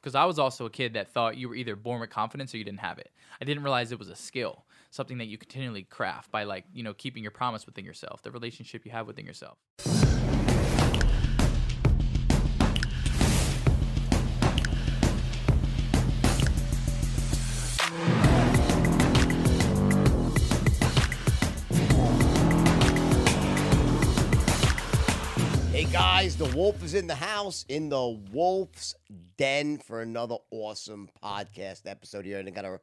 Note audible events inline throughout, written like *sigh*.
because I was also a kid that thought you were either born with confidence or you didn't have it. I didn't realize it was a skill, something that you continually craft by like you know keeping your promise within yourself, the relationship you have within yourself. The wolf is in the house in the wolf's den for another awesome podcast episode here. And I got a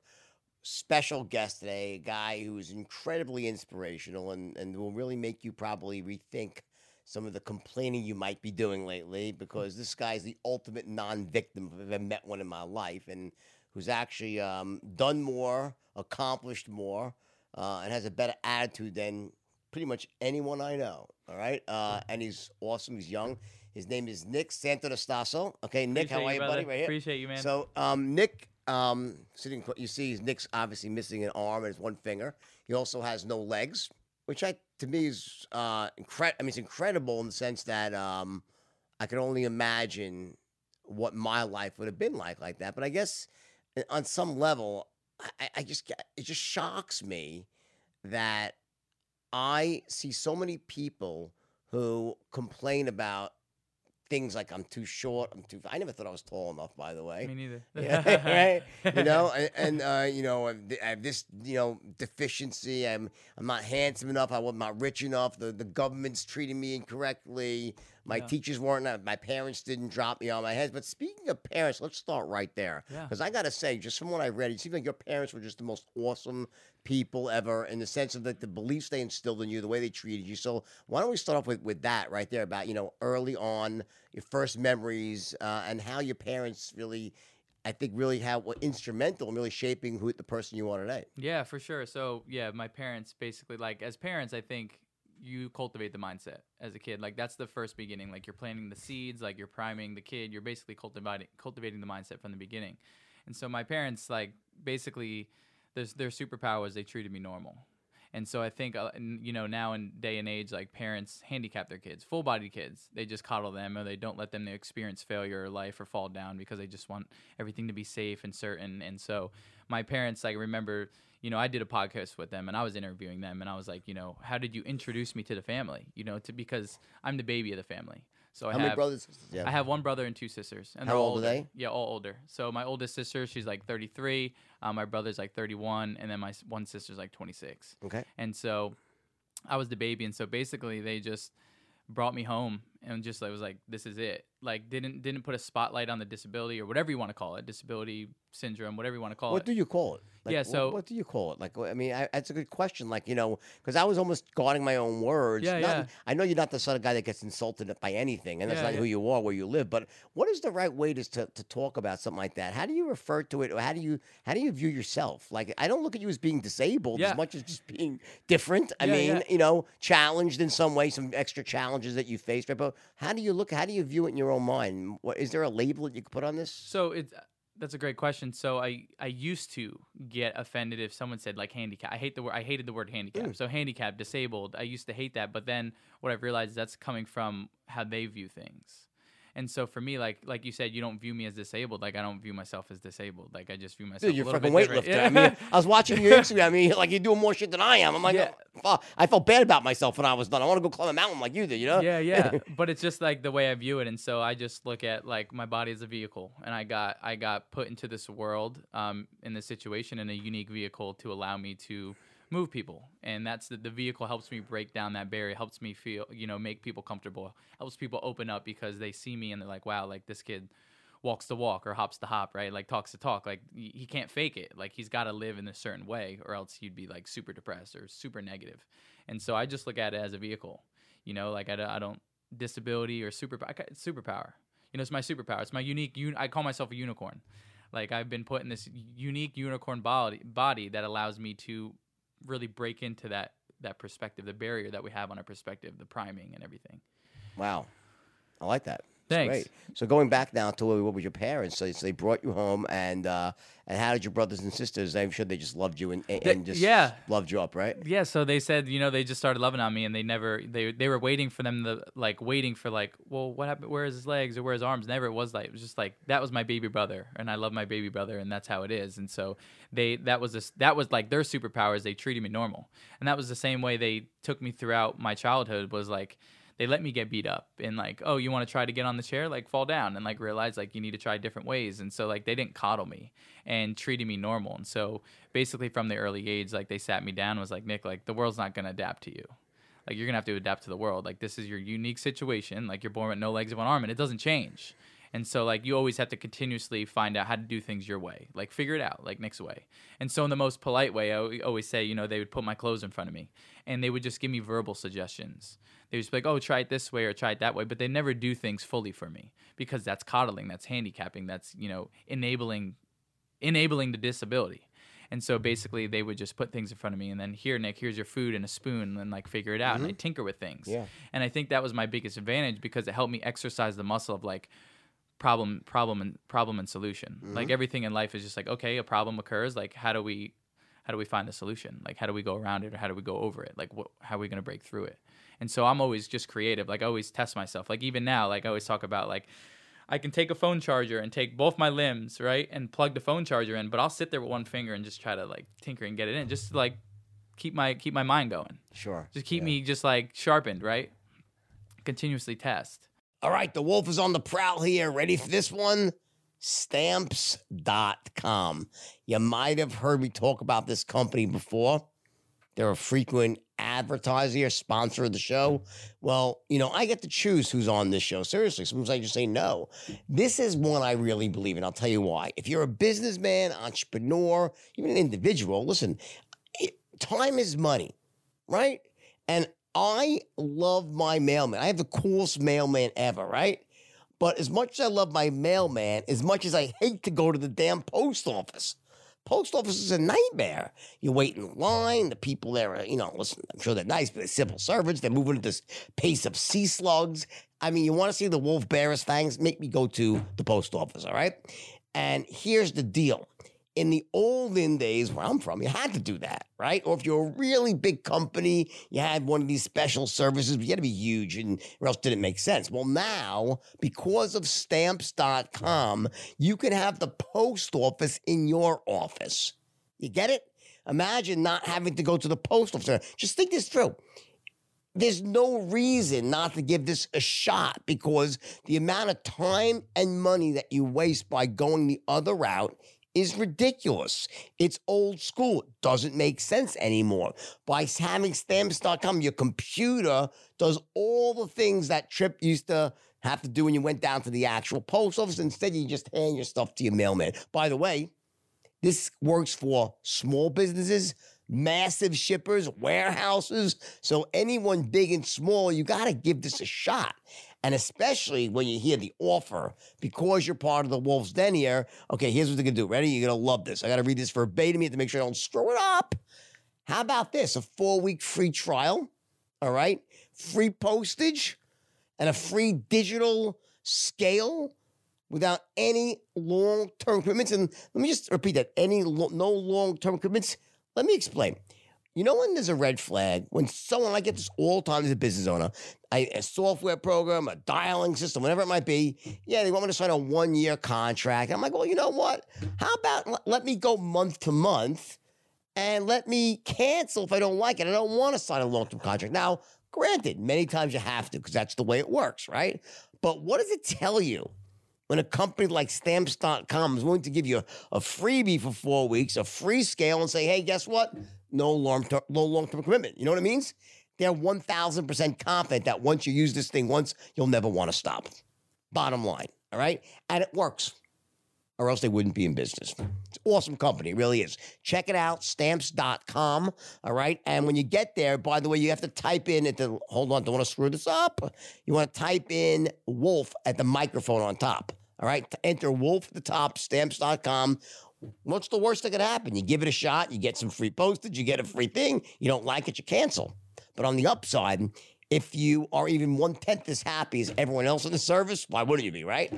special guest today, a guy who's incredibly inspirational and, and will really make you probably rethink some of the complaining you might be doing lately because this guy is the ultimate non victim if I've ever met one in my life and who's actually um, done more, accomplished more, uh, and has a better attitude than pretty much anyone I know. All right. Uh, and he's awesome. He's young. His name is Nick Santonastasso. Okay, Nick, how are you, buddy? Right here. Appreciate you, man. So, um, Nick, um, sitting, you see, Nick's obviously missing an arm and his one finger. He also has no legs, which I, to me, is uh, incredible. I mean, it's incredible in the sense that um, I can only imagine what my life would have been like like that. But I guess uh, on some level, I, I just it just shocks me that I see so many people who complain about things like I'm too short, I'm too. I never thought I was tall enough, by the way. Me neither. *laughs* Yeah, *laughs* right. You know, *laughs* and, and uh, you know, I have this, you know, deficiency. I'm, I'm not handsome enough. I'm not rich enough. The, the government's treating me incorrectly. My Yeah. teachers weren't. uh, My parents didn't drop me on my head. But speaking of parents, let's start right there. Yeah. Because I gotta say, just from what I read, it seems like your parents were just the most awesome people ever, in the sense of like the beliefs they instilled in you, the way they treated you. So why don't we start off with with that right there about you know early on your first memories uh, and how your parents really. I think really have were instrumental in really shaping who the person you are today. Yeah, for sure. So yeah, my parents basically like as parents, I think you cultivate the mindset as a kid. Like that's the first beginning. Like you're planting the seeds, like you're priming the kid. You're basically cultivating cultivating the mindset from the beginning. And so my parents like basically their their superpower was they treated me normal. And so I think uh, you know now in day and age, like parents handicap their kids, full body kids. They just coddle them, or they don't let them experience failure or life or fall down because they just want everything to be safe and certain. And so my parents, like, remember, you know, I did a podcast with them and I was interviewing them, and I was like, you know, how did you introduce me to the family? You know, to because I'm the baby of the family. So I How have many brothers? Yeah. I have one brother and two sisters. And How they're old are older. they? Yeah, all older. So my oldest sister, she's like 33. Um, my brother's like 31, and then my s- one sister's like 26. Okay. And so I was the baby, and so basically they just brought me home and just like was like, this is it. Like didn't didn't put a spotlight on the disability or whatever you want to call it, disability syndrome, whatever you want to call What it. What do you call it? Like, Yeah, so- what do you call it? Like, I mean, I, that's a good question. Like, you know, because I was almost guarding my own words. Yeah, Not- yeah. I know you're not the sort of guy that gets insulted by anything, and that's Yeah, not yeah. who you are, where you live. But what is the right way to, to to talk about something like that? How do you refer to it, or how do you how do you view yourself? Like, I don't look at you as being disabled as much as just being different. I mean, you know, challenged in some way, some extra challenges that you faced. Right? But how do you look? How do you view it in your own mind? What is there a label that you could put on this? So it's that's a great question. So I I used to get offended if someone said like handicap. I hate the word. I hated the word handicap. Mm. So handicap, disabled. I used to hate that. But then what I've realized is that's coming from how they view things. And so for me, like like you said, you don't view me as disabled. Like I don't view myself as disabled. Like I just view myself. Dude, a you're a little fucking weightlifter. Yeah. I mean, *laughs* I was watching your Instagram. I mean, like you're doing more shit than I am. I'm like, Yeah. oh. I felt bad about myself when I was done. I want to go climb a mountain like you did, you know? yeah, yeah. *laughs* but it's just like the way I view it, and so I just look at like my body as a vehicle, and I got I got put into this world, um, in this situation, in a unique vehicle to allow me to move people, and that's the, the vehicle helps me break down that barrier, helps me feel, you know, make people comfortable, helps people open up because they see me and they're like, wow, like this kid walks the walk or hops the hop, right? Like talks the talk. Like he can't fake it. Like he's got to live in a certain way, or else he'd be like super depressed or super. And so I just look at it as a vehicle. You know, like I, don't- I don't disability or super superpower. You know, it's my superpower. It's my unique. Un, I call myself a unicorn. Like I've been put in this unique unicorn body body that allows me to really break into that that perspective, the barrier that we have on our perspective, the priming and everything. Wow. I like that. Thanks. Great. So going back now to what was your parents? So, so they brought you home, and uh, and how did your brothers and sisters? I'm sure they just loved you and, and They- just yeah. loved you up, right? Yeah, so they said, you know, they just started loving on me, and they never, they they were waiting for them to like waiting for like, well, what happened? Where's his legs or where's his arms? Never it was like it was just like that was my baby brother, and I love my baby brother, and that's how it is. And so they that was this that was like their superpowers. They treated me normal, and that was the same way they took me throughout my childhood. Was like they let me get beat up and like, oh, you want to try to get on the chair, like fall down, and like realize like you need to try different ways. And so like they didn't coddle me and treated me normal. And so basically from the early age, like they sat me down, was like Nick, like the world's not gonna adapt to you. Like you're gonna have to adapt to the world. Like this is your unique situation. Like you're born with no legs and one arm, and it doesn't change. And so like you always have to continuously find out how to do things your way. Like figure it out, like Nick's way. And so in the most polite way, I always say, you know, they would put my clothes in front of me, and they would just give me verbal suggestions. They would just be like, oh, try it this way or try it that way, but they never do things fully for me because that's coddling, that's handicapping, that's you know enabling enabling the disability. And so mm-hmm. basically, they would just put things in front of me, and then here, Nick, here's your food and a spoon, and then like figure it out. And I mm-hmm. tinker with things. Yeah. And I think that was my biggest advantage because it helped me exercise the muscle of like problem, problem, and problem and solution. Like mm-hmm. everything in life is just like, okay, a problem occurs. Like, how do we, how do we find the solution? Like, how do we go around it, or how do we go over it? Like, what, how are we gonna break through it? And so I'm always just creative. Like, I always test myself. Like even now, like I always talk about like. I can take a phone charger and take both my limbs, right, and plug the phone charger in. But I'll sit there with one finger and just try to like tinker and get it in, just to, like keep my keep my mind going, Sure. just keep Yeah. me just like sharpened, right? Continuously test. All right, the wolf is on the prowl here. Ready for this one? Stamps.com. You might have heard me talk about this company before. They're a frequent advertiser, or sponsor of the show. Well, you know, I get to choose who's on this show. Seriously, sometimes I just say no. This is one I really believe in. I'll tell you why. If you're a businessman, entrepreneur, even an individual, listen, time is money, right? And I love my mailman. I have the coolest mailman ever, right? But as much as I love my mailman, as much as I hate to go to the damn post office, post office is a nightmare. You wait in line. The people there are, you know, listen, I'm sure they're nice, but they're civil servants. They're moving at this pace of sea slugs. I mean, you want to see the wolf bear his fangs? Make me go to the post office, all right? And here's the deal. In the olden days where I'm from, you had to do that, right? Or if you're a really big company, you had one of these special services, but you had to be huge and or else didn't make sense. Well, now, because of stamps.com, you can have the post office in your office. You get it? Imagine not having to go to the post office. Just think this through there's no reason not to give this a shot because the amount of time and money that you waste by going the other route is ridiculous. It's old school. It doesn't make sense anymore. By having stamps.com, your computer does all the things that Trip used to have to do when you went down to the actual post office. Instead, you just hand your stuff to your mailman. By the way, this works for small businesses, massive shippers, warehouses. So anyone big and small, you got to give this a shot. And especially when you hear the offer, because you're part of the Wolf's Den here. Okay, here's what they're gonna do. Ready? You're gonna love this. I gotta read this verbatim to make sure I don't screw it up. How about this? A four-week free trial. All right, free postage and a free digital scale without any long-term commitments. And let me just repeat that: any lo- no long-term commitments. Let me explain. You know when there's a red flag when someone I get this all the time as a business owner, I, a software program, a dialing system, whatever it might be. Yeah, they want me to sign a one-year contract. I'm like, well, you know what? How about let me go month to month, and let me cancel if I don't like it. I don't want to sign a long-term contract. Now, granted, many times you have to because that's the way it works, right? But what does it tell you? when a company like stamps.com is willing to give you a, a freebie for four weeks, a free scale, and say, hey, guess what? No long term, no long term commitment. You know what it means? They're 1000% confident that once you use this thing once, you'll never want to stop. Bottom line. All right. And it works, or else they wouldn't be in business. It's awesome company. It really is. Check it out, stamps.com. All right. And when you get there, by the way, you have to type in at the, hold on, don't want to screw this up. You want to type in wolf at the microphone on top. All right. Enter wolf at the top, stamps.com. What's the worst that could happen? You give it a shot, you get some free postage, you get a free thing. You don't like it, you cancel. But on the upside, if you are even one tenth as happy as everyone else in the service, why wouldn't you be, right?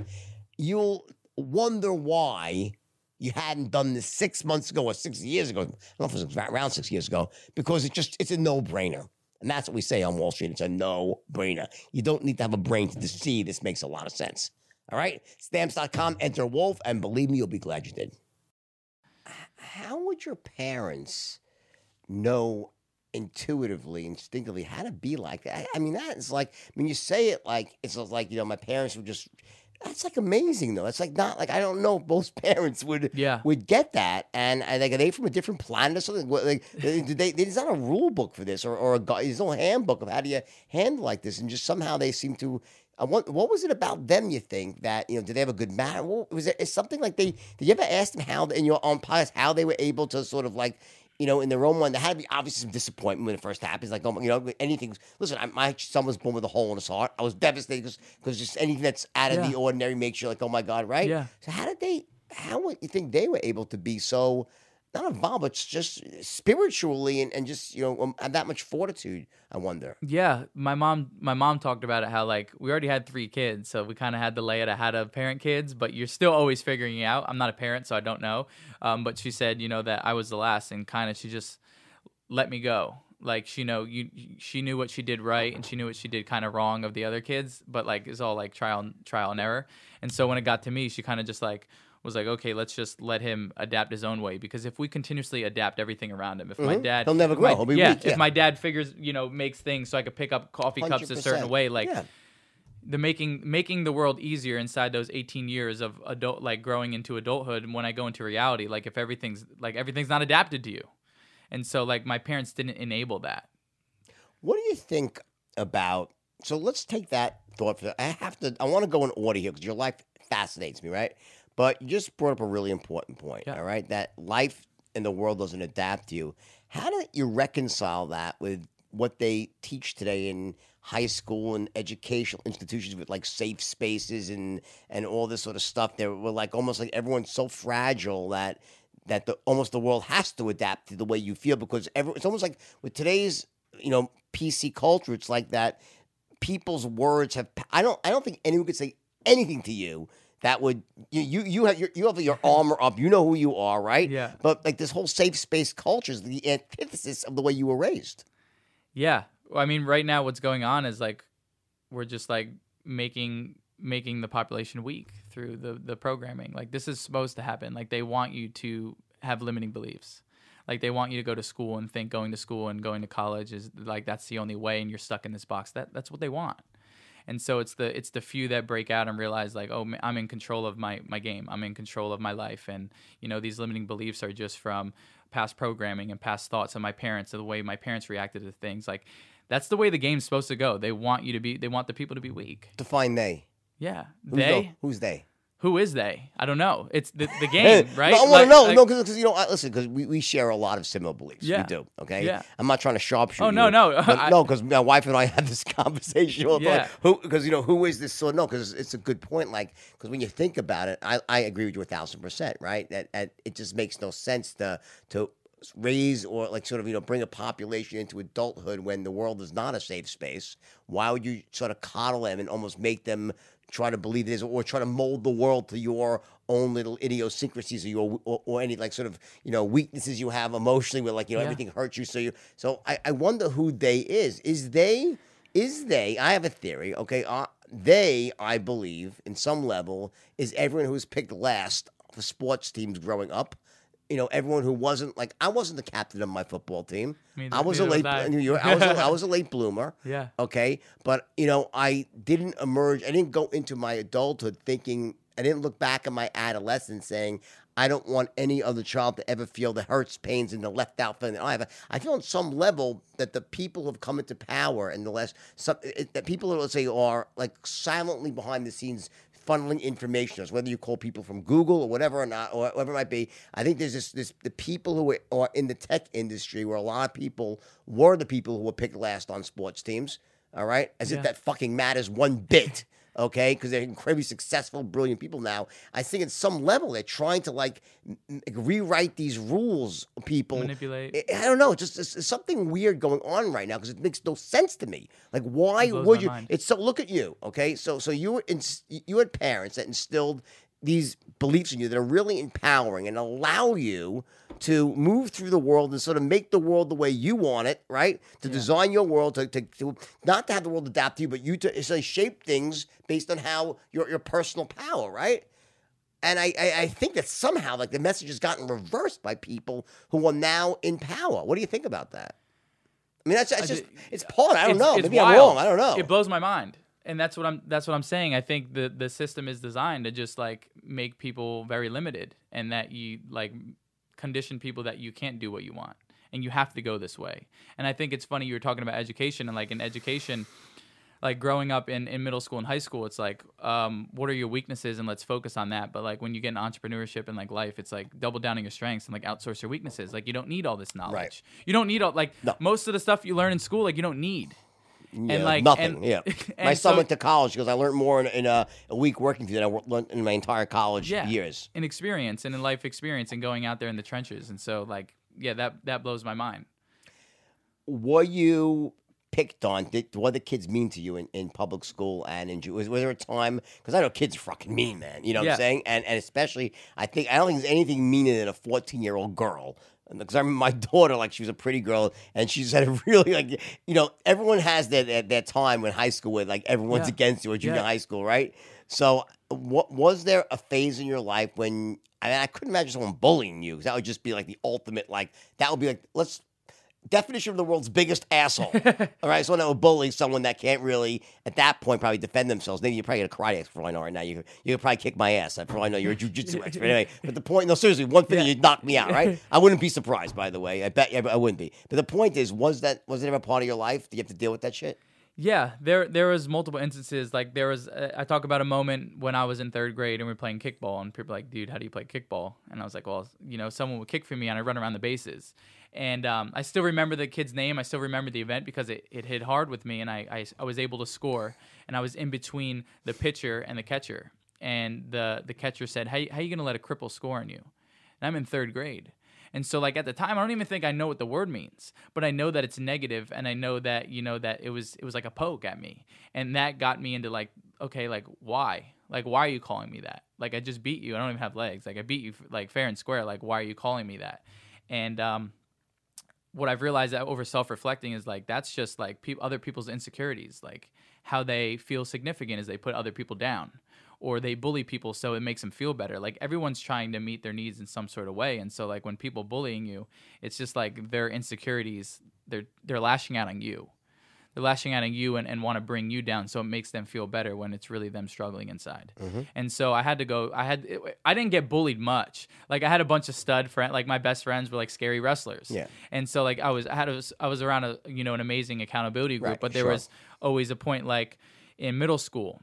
You'll wonder why you hadn't done this six months ago or six years ago. I don't know if it was around six years ago, because it's just it's a no-brainer. And that's what we say on Wall Street. It's a no-brainer. You don't need to have a brain to see this makes a lot of sense. All right? Stamps.com, enter Wolf, and believe me, you'll be glad you did. How would your parents know intuitively, instinctively how to be like that? I, I mean, that is like, I mean, you say it like, it's like, you know, my parents would just, that's like amazing though. It's like not like, I don't know if most *laughs* parents would, Yeah. would get that. And I like, are they from a different planet or something? What, like, did they, there's not a rule book for this or, or a, there's no handbook of how do you handle like this. And just somehow they seem to, Uh, I want, what was it about them? You think that you know? Did they have a good? What, was it is something like they? Did you ever ask them how in your own podcast how they were able to sort of like you know in their own one? There had to be obviously some disappointment when it first happens. Like oh, you know anything. Listen, I, my son was born with a hole in his heart. I was devastated because just anything that's out of Yeah. the ordinary makes you like oh my god, right? Yeah. So how did they? How would you think they were able to be so? Not involved, but just spiritually and, and just you know um, have that much fortitude. I wonder. Yeah, my mom my mom talked about it how like we already had three kids, so we kind of had to lay it how to parent kids, but you're still always figuring it out. I'm not a parent, so I don't know. Um, but she said, you know, that I was the last, and kind of she just let me go. Like she know you, she knew what she did right, and she knew what she did kind of wrong of the other kids, but like it's all like trial trial and error. And so when it got to me, she kind of just like was like, okay, let's just let him adapt his own way because if we continuously adapt everything around him, if my Mhm. dad He'll never if my- grow. He'll be yeah, weak, yeah. if my dad figures, you know, makes things so I could pick up coffee cups a certain way, like yeah. the making making the world easier inside those 18 years of adult like growing into adulthood and when I go into reality, like if everything's like everything's not adapted to you. And so like my parents didn't enable that. What do you think about? So let's take that thought. For, I have to. I want to go in order here because your life fascinates me, right? But you just brought up a really important point. Yeah. All right, that life in the world doesn't adapt to you. How do you reconcile that with what they teach today in high school and educational institutions with like safe spaces and and all this sort of stuff? They were like almost like everyone's so fragile that that the almost the world has to adapt to the way you feel because every, it's almost like with today's you know PC culture, it's like that people's words have. I don't. I don't think anyone could say anything to you that would you you you have your you have your armor up. You know who you are, right? Yeah. But like this whole safe space culture is the antithesis of the way you were raised. Yeah. Well, I mean, right now what's going on is like we're just like making making the population weak through the the programming. Like this is supposed to happen. Like they want you to have limiting beliefs. Like they want you to go to school and think going to school and going to college is like that's the only way and you're stuck in this box. That that's what they want. And so it's the it's the few that break out and realize like oh I'm in control of my my game. I'm in control of my life and you know these limiting beliefs are just from past programming and past thoughts of my parents and the way my parents reacted to things like that's the way the game's supposed to go. They want you to be they want the people to be weak. Define they. Yeah. Who's they the- who's they? Who is they? I don't know. It's the, the *laughs* game, right? No, I want Like- to know. like- no, because you know, I, listen, because we, we share a lot of similar beliefs. Yeah. We do. Okay. Yeah. I'm not trying to sharpshoot. Oh, no, you, no, *laughs* *laughs* I- no, because my wife and I had this conversation all Yeah. time. Who? Because you know, who is this? So no, because it's a good point. Like, because when you think about it, I, I agree with you a thousand percent. Right. That, that it just makes no sense to to raise or like sort of you know bring a population into adulthood when the world is not a safe space why would you sort of coddle them and almost make them try to believe it is or try to mold the world to your own little idiosyncrasies or your or, or any like sort of you know weaknesses you have emotionally where like you know Yeah. everything hurts you. So you so I, I wonder who they is. Is they is they i have a theory okay uh, they i believe in some level is everyone who's picked last for sports teams growing up you know, everyone who wasn't like I wasn't the captain of my football team. Neither- I was a was late I. New York. I was a, I was a *laughs* late bloomer. Yeah. Okay, but you know, I didn't emerge. I didn't go into my adulthood thinking. I didn't look back at my adolescence saying I don't want any other child to ever feel the hurts, pains, and the left out feeling. I have. I feel on some level that the people who have come into power in the last some it, that people let's say are like silently behind the scenes funneling information whether you call people from Google or whatever or not, or whatever it might be. I think there's this, this the people who are, are in the tech industry where a lot of people were the people who were picked last on sports teams. All right, as Yeah. if that fucking matters one bit. Okay, because they're incredibly successful, brilliant people now. I think at some level they're trying to like m- m- rewrite these rules. People Manipulate. I, I don't know. It's just it's, something weird going on right now because it makes no sense to me. Like, why would you? mind. It's so. Look at you, okay. So so you were ins- you had parents that instilled these beliefs in you that are really empowering and allow you to move through the world and sort of make the world the way you want it, right? To design your world, to, to, to not to have the world adapt to you, but you to essentially uh, shape things based on how your your personal power, right? And I, I, I think that somehow like the message has gotten reversed by people who are now in power. What do you think about that? I mean, that's, that's just ju- it's part. I don't It's- know. it's Maybe I'm wrong. I don't know. It blows my mind, and that's what I'm. That's what I'm saying. I think the the system is designed to just like make people very limited, and that you like condition people that you can't do what you want, and you have to go this way. And I think it's funny you were talking about education, and like in education. Like growing up in, in middle school and high school, it's like, um, what are your weaknesses and let's focus on that. But like when you get in entrepreneurship and like life, it's like double down on your strengths and like outsource your weaknesses. Like you don't need all this knowledge. You don't need all like No. most of the stuff you learn in school. Like you don't need. Yeah, and like nothing. and- yeah, *laughs* and my son so- went to college because I learned more in, in a, a week working for you than I learned in my entire college yeah, years. in experience and in life experience and going out there in the trenches. And so like yeah, that that blows my mind. Were you picked on? Did what the kids mean to you in, in public school and in? Was, was there a time? Because I know kids are fucking mean, man. You know what Yeah. I'm saying? And and especially, I think I don't think there's anything meaner than a 14 year old girl. Because I remember my *laughs* daughter, like she was a pretty girl, and she said it really like you know everyone has their their, their time in high school where like everyone's Yeah. against you or junior Yeah. high school, right? So, what was there a phase in your life when I mean I couldn't imagine someone bullying you because that would just be like the ultimate like that would be like let's definition of the world's biggest asshole. *laughs* All right, someone that would bully someone that can't really, at that point, probably defend themselves. Maybe you're probably get a karate expert I know right now. You could, you could probably kick my ass. I probably know, you're a jujitsu *laughs* expert. Anyway, but the point, no, seriously, one thing you'd knock me out, right? *laughs* I wouldn't be surprised, by the way. I bet I wouldn't be. But the point is, was that was it ever part of your life? Did you have to deal with that shit? Yeah, there there was multiple instances. Like there was, uh, I talk about a moment when I was in third grade and we were playing kickball, and people were like, "Dude, how do you play kickball?" And I was like, "Well, you know, someone would kick for me, and I run around the bases." And um, I still remember the kid's name. I still remember the event because it, it hit hard with me, and I, I I was able to score. And I was in between the pitcher and the catcher, and the the catcher said, "How how you gonna let a cripple score on you?" And I'm in third grade. And so like at the time I don't even think I know what the word means, but I know that it's negative and I know that you know that it was it was like a poke at me. And that got me into like okay, like why? Like why are you calling me that? Like I just beat you. I don't even have legs. Like I beat you like fair and square. Like why are you calling me that? And um what I've realized that over self-reflecting is like that's just like peop other people's insecurities, like how they feel significant as they put other people down, or they bully people so it makes them feel better. Like everyone's trying to meet their needs in some sort of way, and so like when people bullying you, it's just like their insecurities, they're they're lashing out on you. They're lashing out on you and, and want to bring you down, so it makes them feel better when it's really them struggling inside. Mm-hmm. And so I had to go. I had I didn't get bullied much. Like I had a bunch of stud friends. Like my best friends were like scary wrestlers. Yeah. And so like I was I had a, I was around a you know an amazing accountability group, Right, but there sure. was always a point like in middle school.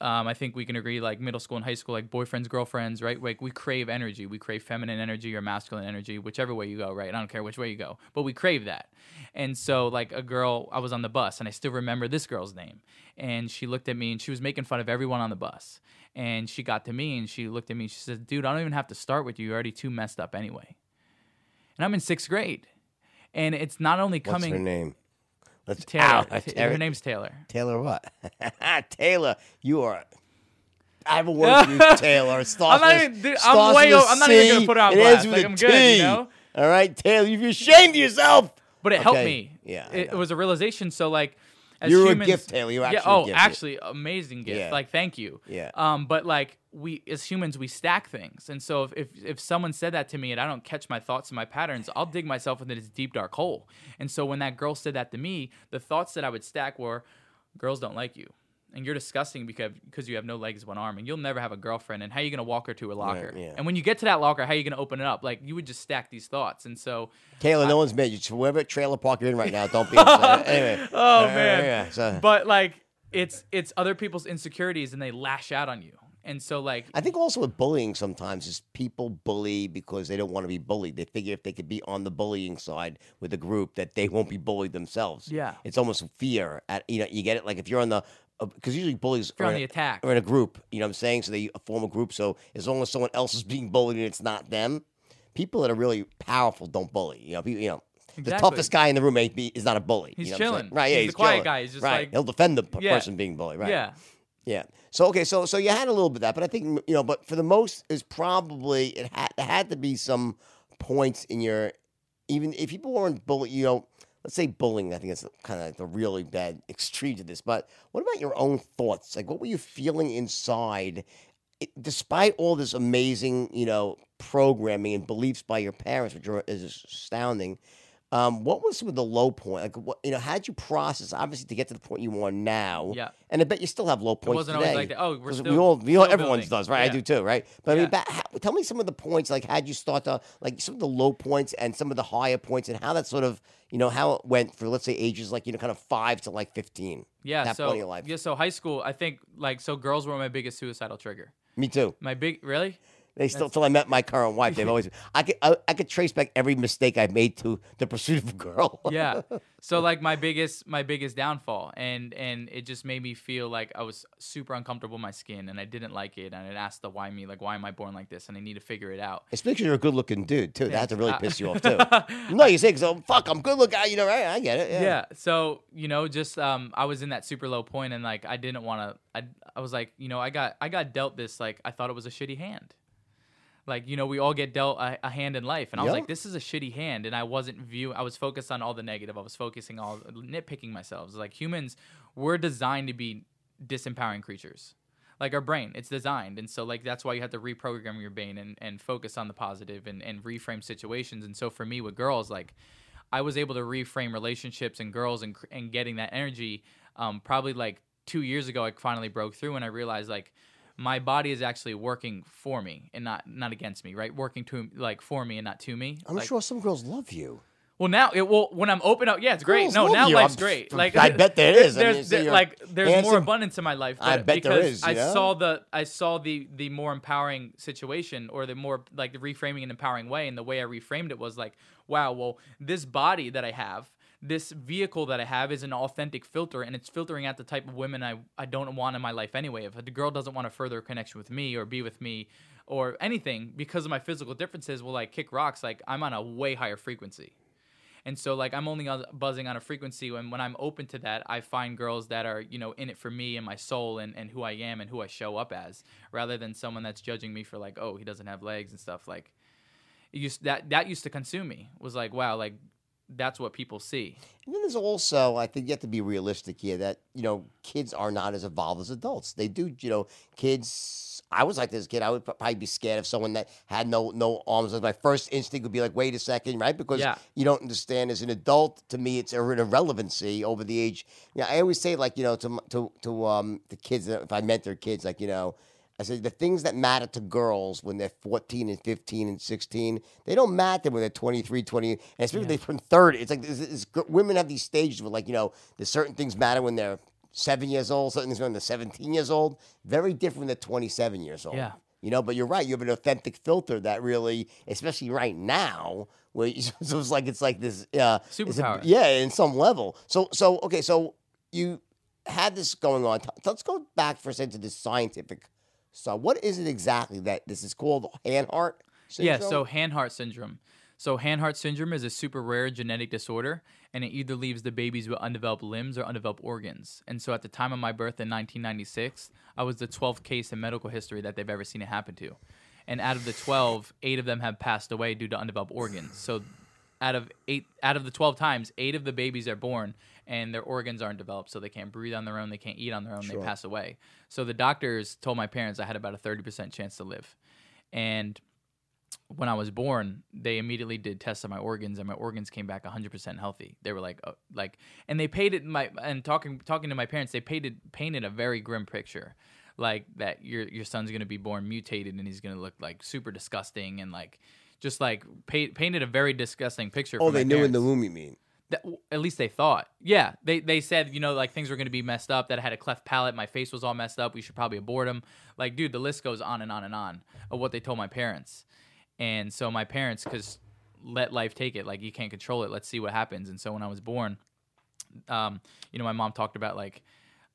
Um, I think we can agree, like middle school and high school, like boyfriends, girlfriends, right? Like we crave energy. We crave feminine energy or masculine energy, whichever way you go, right? I don't care which way you go, but we crave that. And so, like a girl, I was on the bus, and I still remember this girl's name. And she looked at me, and she was making fun of everyone on the bus. And she got to me, and she looked at me, and she said, "Dude, I don't even have to start with you. You're already too messed up anyway." And I'm in sixth grade, and it's not only coming. What's her name? Let's Taylor. Ow, Taylor- her name's Taylor. Taylor what? *laughs* Taylor, you are. I have a word for you, *laughs* Taylor. Starts I'm not even- dude, I'm way with o- a I'm not even gonna put it on it ends blast. with Like, I'm good, you know? All right, Taylor, you've ashamed of yourself. But it helped me. Yeah, it, it was a realization. So like, as You were a gift, Taylor. You yeah. actually a Oh, gift, yeah. actually, amazing gift. Yeah. Like, thank you. Yeah. Um, but like we as humans, we stack things, and so if, if if someone said that to me and I don't catch my thoughts and my patterns, I'll dig myself into this deep dark hole. And so when that girl said that to me, the thoughts that I would stack were, girls don't like you. And you're disgusting because because you have no legs, one arm, and you'll never have a girlfriend. And how are you gonna walk her to a locker? yeah. And when you get to that locker, how are you gonna open it up? Like you would just stack these thoughts. And so Taylor, no one's made you. So whatever trailer park you're in right now, don't be upset. *laughs* anyway. Oh man. yeah, so- But like it's it's other people's insecurities and they lash out on you. And so like I think also with bullying sometimes is people bully because they don't want to be bullied. They figure if they could be on the bullying side with a group that they won't be bullied themselves. Yeah. It's almost fear. At you know, you get it like if you're on the because usually bullies you're are on in, the attack. are in a group. You know what I'm saying? So they form a group. So as long as someone else is being bullied and it's not them, people that are really powerful don't bully. You know, people, you know. The toughest guy in the room ain't be, is not a bully. He's you know chilling. right? Yeah, He's he's the quiet chilling. guy. He's just right. like- He'll defend the p- Yeah. person being bullied. Right. Yeah. Yeah. So okay, so so you had a little bit of that, but I think you know, but for the most is probably it had there had to be some points in your even if people weren't bullied, you know, let's say bullying. I think it's kind of like the really bad extreme to this. But what about your own thoughts? Like, what were you feeling inside, it, despite all this amazing, you know, programming and beliefs by your parents, which are, is astounding? Um, what was some of the low point? Like, what you know, how did you process? Obviously, to get to the point you are now. Yeah. And I bet you still have low points It wasn't today. always like that. Oh, we're still. we all, we all everyone's building. does, right? I do too, right? But I mean, Yeah. back, how, tell me some of the points, like how'd you start to, like some of the low points and some of the higher points, and how that sort of, you know, how it went for let's say ages like you know, kind of five to like fifteen. Yeah. that so point in your life. yeah. So high school, I think like so girls were my biggest suicidal trigger. Me too. My big really. They still till I met my current wife. They've *laughs* always. I could I, I could trace back every mistake I've made to the pursuit of a girl. *laughs* yeah so like my biggest my biggest downfall and and it just made me feel like i was super uncomfortable in my skin and i didn't like it and it asked the why me like why am i born like this and i need to figure it out Especially because you're a good looking dude too. That had to really piss you off *laughs* too. no, you say, "So fuck, I'm good looking." You know, right? I get it. Yeah. yeah. so you know just um i was in that super low point and like i didn't want to I, I was like you know i got i got dealt this like i thought it was a shitty hand like you know we all get dealt a, a hand in life. And i was like this is a shitty hand. And i wasn't viewing i was focused on all the negative. I was focusing all nitpicking myself. Like humans we're designed to be disempowering creatures. Like our brain it's designed. And so like that's why you have to reprogram your brain and, and focus on the positive and, and reframe situations. And so for me with girls like i was able to reframe relationships and girls and, cr- and getting that energy um, probably like two years ago i finally broke through and i realized like my body is actually working for me and not not against me right working to like for me and not to me I'm Like, sure some girls love you. well now it will when i'm open up yeah it's great Girls no now you. life's I'm- great like I bet there is. I *laughs* mean, there's so like there's handsome. more abundance in my life I bet there because is, i saw the i saw the the more empowering situation or the more like the reframing and empowering way and the way i reframed it was like wow well this body that i have this vehicle that I have is an authentic filter, and it's filtering out the type of women I, I don't want in my life anyway. If a girl doesn't want a further connection with me or be with me or anything because of my physical differences, will like kick rocks. Like I'm on a way higher frequency. And so like I'm only on, buzzing on a frequency and when I'm open to that, I find girls that are, you know, in it for me and my soul and, and who I am and who I show up as rather than someone that's judging me for like, oh, he doesn't have legs and stuff like it used that that used to consume me. Was like, wow, like that's what people see. And then there's also, I think you have to be realistic here that, you know, kids are not as evolved as adults. They do, you know, kids. I was like this kid. I would probably be scared of someone that had no no arms. My first instinct would be like, wait a second, right? Because Yeah. you don't understand. As an adult, to me, it's an irrelevancy over the age. Yeah, I always say like, you know, to to to um the kids if I mentor kids, like you know. I said the things that matter to girls when they're 14 and 15 and 16, they don't matter when they're 23, 20, and especially when they turn 30. It's like this, this, women have these stages where, like, you know, there's certain things matter when they're seven years old, certain things when they're 17 years old. Very different when they're 27 years old. Yeah. You know, but you're right. You have an authentic filter that really, especially right now, where you, *laughs* so it's like it's like this uh, it's a- Superpower. yeah, in some level. So so okay, so you had this going on. Let's go back for a second to the scientific. So what is it exactly that this is called? Hanhart syndrome. Yeah, so Hanhart syndrome. So Hanhart syndrome is a super rare genetic disorder, and it either leaves the babies with undeveloped limbs or undeveloped organs. And so at the time of my birth in 1996, I was the 12th case in medical history that they've ever seen it happen to. And out of the 12, eight of them have passed away due to undeveloped organs. So out of eight, out of the 12 times, eight of the babies are born and their organs aren't developed, so they can't breathe on their own, they can't eat on their own, Sure. they pass away. So the doctors told my parents I had about a 30% chance to live. And when I was born, they immediately did tests on my organs, and my organs came back 100% healthy. They were like, uh, like, and they painted my and talking talking to my parents, they painted painted a very grim picture, like that your your son's gonna be born mutated and he's gonna look like super disgusting and like just like pa- painted a very disgusting picture. oh, they knew in the womb. You mean? That, at least they thought. Yeah, they they said you know like things were going to be messed up. That I had a cleft palate, my face was all messed up. We should probably abort him. Like, dude, the list goes on and on and on of what they told my parents. And so my parents, because let life take it. Like you can't control it. Let's see what happens. And so when I was born, um, you know, my mom talked about like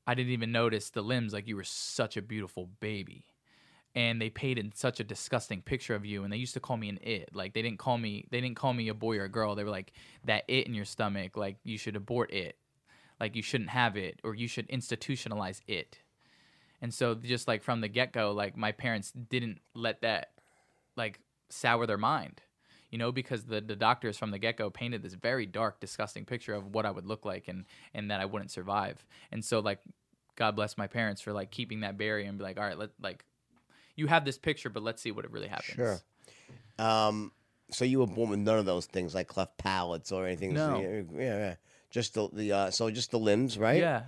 I didn't even notice the limbs. Like you were such a beautiful baby. And they painted such a disgusting picture of you, and they used to call me an it. Like they didn't call me, they didn't call me a boy or a girl. They were like that it in your stomach. Like you should abort it, like you shouldn't have it, or you should institutionalize it. And so just like from the get go, like my parents didn't let that like sour their mind, you know, because the, the doctors from the get go painted this very dark, disgusting picture of what I would look like and and that I wouldn't survive. And so like God bless my parents for like keeping that barrier and be like, all right, let like you have this picture, but let's see what it really happens. Sure. Um, so you were born with none of those things like cleft palates or anything. No. Yeah, yeah. Just the the uh, so just the limbs, right? Yeah.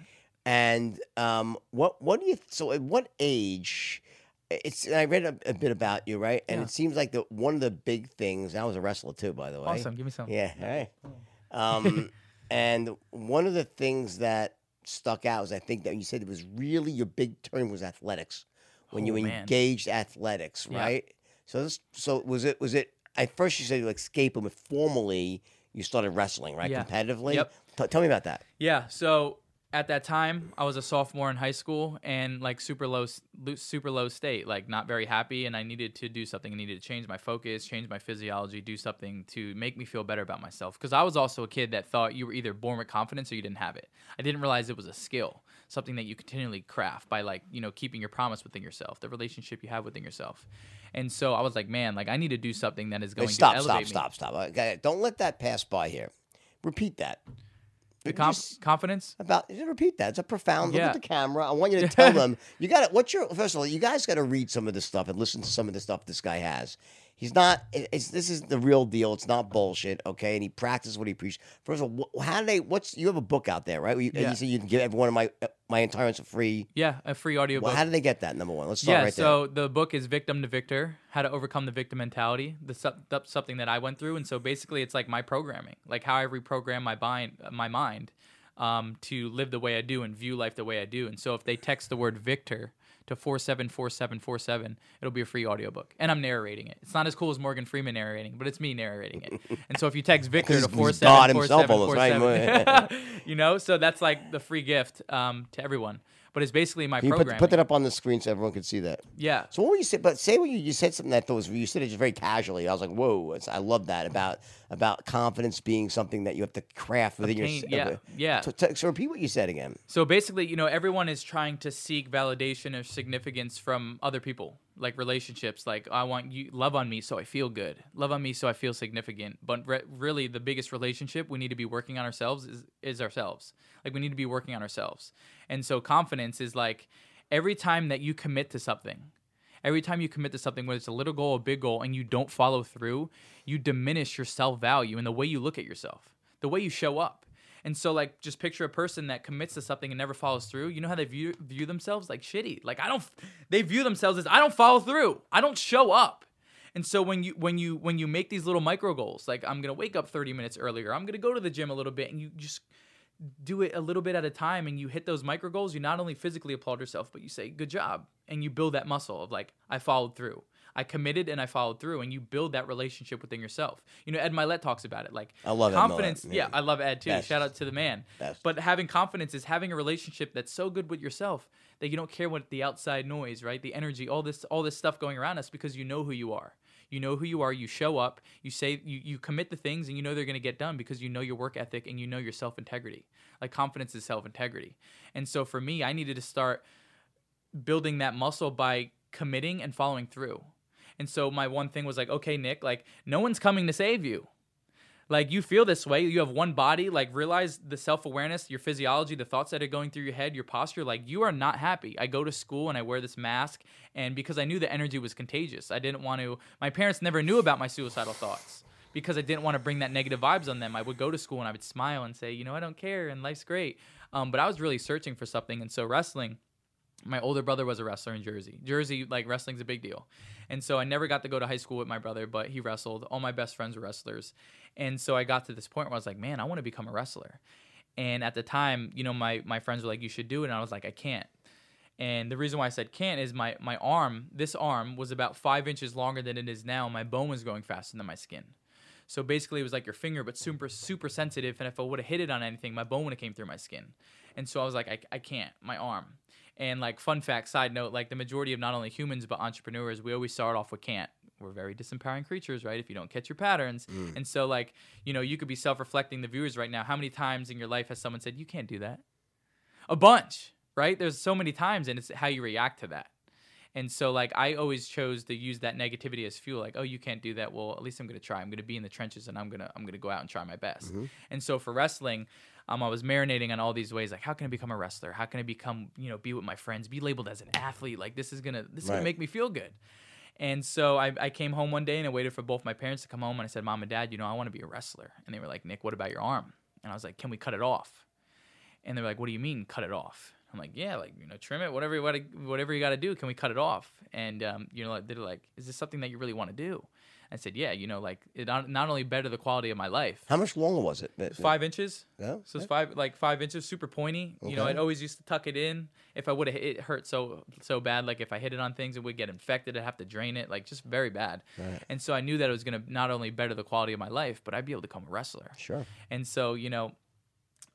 And um, what what do you so at what age? It's I read a, a bit about you, right? And Yeah. it seems like the one of the big things. I was a wrestler too, by the way. Awesome. Give me some. Yeah. Hey. *laughs* Um, and one of the things that stuck out was I think that you said it was really your big turn was athletics when Oh, you man. engaged athletics, Yeah. right? So this, so was it was it at first you said you like escape, but formally you started wrestling, right? Yeah. Competitively. Yep. T- tell me about that. Yeah. So at that time, I was a sophomore in high school and like super low, super low state, like not very happy, and I needed to do something. I needed to change my focus, change my physiology, do something to make me feel better about myself. Because I was also a kid that thought you were either born with confidence or you didn't have it. I didn't realize it was a skill, something that you continually craft by like you know keeping your promise within yourself, the relationship you have within yourself. And so I was like, man, like I need to do something that is Hey, going stop, to stop, me. stop, stop. Okay, Don't let that pass by here. Repeat that. The confidence. about repeat that. It's a profound look Yeah. at the camera. I want you to *laughs* tell them you got to What's your first of all? You guys got to read some of this stuff and listen to some of the stuff this guy has. He's not. It's this is the real deal. It's not bullshit. Okay, and he practices what he preaches. First of all, how do they? What's you have a book out there, right? You, and Yeah. you said you can give every one of my uh, my entire for free. Yeah, a free audio Well, book. how do they get that? Number one, let's start yeah, right there. so the book is Victim to Victor: How to Overcome the Victim Mentality. The that's something that I went through, and so basically, it's like my programming, like how I reprogram my mind, my mind, um, to live the way I do and view life the way I do. And so, if they text the word Victor to four seven four seven four seven, it'll be a free audiobook, and I'm narrating it. It's not as cool as Morgan Freeman narrating, but it's me narrating it. *laughs* and so, if you text Victor to four he's God seven four himself seven almost, four right? *laughs* *laughs* you know, so that's like the free gift um, to everyone. But it's basically my Can you put, put that up on the screen so everyone can see that. yeah. So what were you say? But say what you, you said something that was you said it just very casually. I was like, whoa! It's, I love that about about confidence being something that you have to craft within Obtain- yourself. yeah, uh, yeah. So, t- so repeat what you said again. So basically, you know, everyone is trying to seek validation or significance from other people, like relationships. Like, I want you love on me so I feel good, love on me so I feel significant. But re- really, the biggest relationship we need to be working on ourselves is is ourselves. Like, we need to be working on ourselves. And so, confidence is like every time that you commit to something. Every time you commit to something, whether it's a little goal, or a big goal, and you don't follow through, you diminish your self value and the way you look at yourself, the way you show up. And so, like, just picture a person that commits to something and never follows through. You know how they view view themselves like shitty. Like I don't. They view themselves as I don't follow through. I don't show up. And so when you when you when you make these little micro goals, like I'm gonna wake up 30 minutes earlier, I'm gonna go to the gym a little bit, and you just do it a little bit at a time, and you hit those micro goals, you not only physically applaud yourself, but you say good job, and you build that muscle of like I followed through. I committed and I followed through, and you build that relationship within yourself. You know, Ed Mylett talks about it. Like I love Ed confidence. Yeah, yeah. I love Ed too. Best. Shout out to the man. Best. But having confidence is having a relationship that's so good with yourself that you don't care what the outside noise, right? The energy, all this, all this stuff going around us because you know who you are. You know who you are. You show up. You say you, you commit the things, and you know they're going to get done because you know your work ethic and you know your self integrity. Like confidence is self integrity. And so for me, I needed to start building that muscle by committing and following through. And so my one thing was like, okay, Nick, like no one's coming to save you. Like you feel this way, you have one body, like realize the self-awareness, your physiology, the thoughts that are going through your head, your posture, like you are not happy. I go to school and I wear this mask and because I knew the energy was contagious. I didn't want to my parents never knew about my suicidal thoughts because I didn't want to bring that negative vibes on them. I would go to school and I would smile and say, "You know, I don't care and life's great." Um, but I was really searching for something and so wrestling my older brother was a wrestler in Jersey. Jersey, like wrestling's a big deal. And so I never got to go to high school with my brother, but he wrestled. All my best friends were wrestlers. And so I got to this point where I was like, man, I want to become a wrestler. And at the time, you know, my, my friends were like, you should do it. And I was like, I can't. And the reason why I said can't is my, my arm, this arm was about five inches longer than it is now. My bone was growing faster than my skin. So basically, it was like your finger, but super super sensitive. And if I would have hit it on anything, my bone would have came through my skin. And so I was like, I, I can't. My arm. And like fun fact, side note, like the majority of not only humans but entrepreneurs, we always start off with can't. We're very disempowering creatures, right? If you don't catch your patterns. Mm. And so like, you know, you could be self-reflecting the viewers right now. How many times in your life has someone said, You can't do that? A bunch, right? There's so many times and it's how you react to that. And so like I always chose to use that negativity as fuel. Like, oh, you can't do that. Well, at least I'm gonna try. I'm gonna be in the trenches and I'm gonna I'm gonna go out and try my best. Mhm. And so for wrestling, um, I was marinating on all these ways. Like, how can I become a wrestler? How can I become, you know, be with my friends, be labeled as an athlete? Like, this is gonna this is Right. gonna make me feel good. And so I, I came home one day and I waited for both my parents to come home and I said, Mom and Dad, you know, I want to be a wrestler. And they were like, Nick, what about your arm? And I was like, Can we cut it off? And they're like, What do you mean cut it off? I'm like, Yeah, like you know, trim it, whatever, what- whatever you got to do. Can we cut it off? And um, you know, like, they're like, Is this something that you really want to do? I said, Yeah, you know, like it not, not only better the quality of my life. How much longer was it? Five inches. No? So it's five, like five inches, super pointy. You know, I'd always used to tuck it in. If I would have, it hurt so so bad. Like if I hit it on things, it would get infected. I'd have to drain it. Like just very bad. Right. And so I knew that it was gonna not only better the quality of my life, but I'd be able to become a wrestler. Sure. And so you know,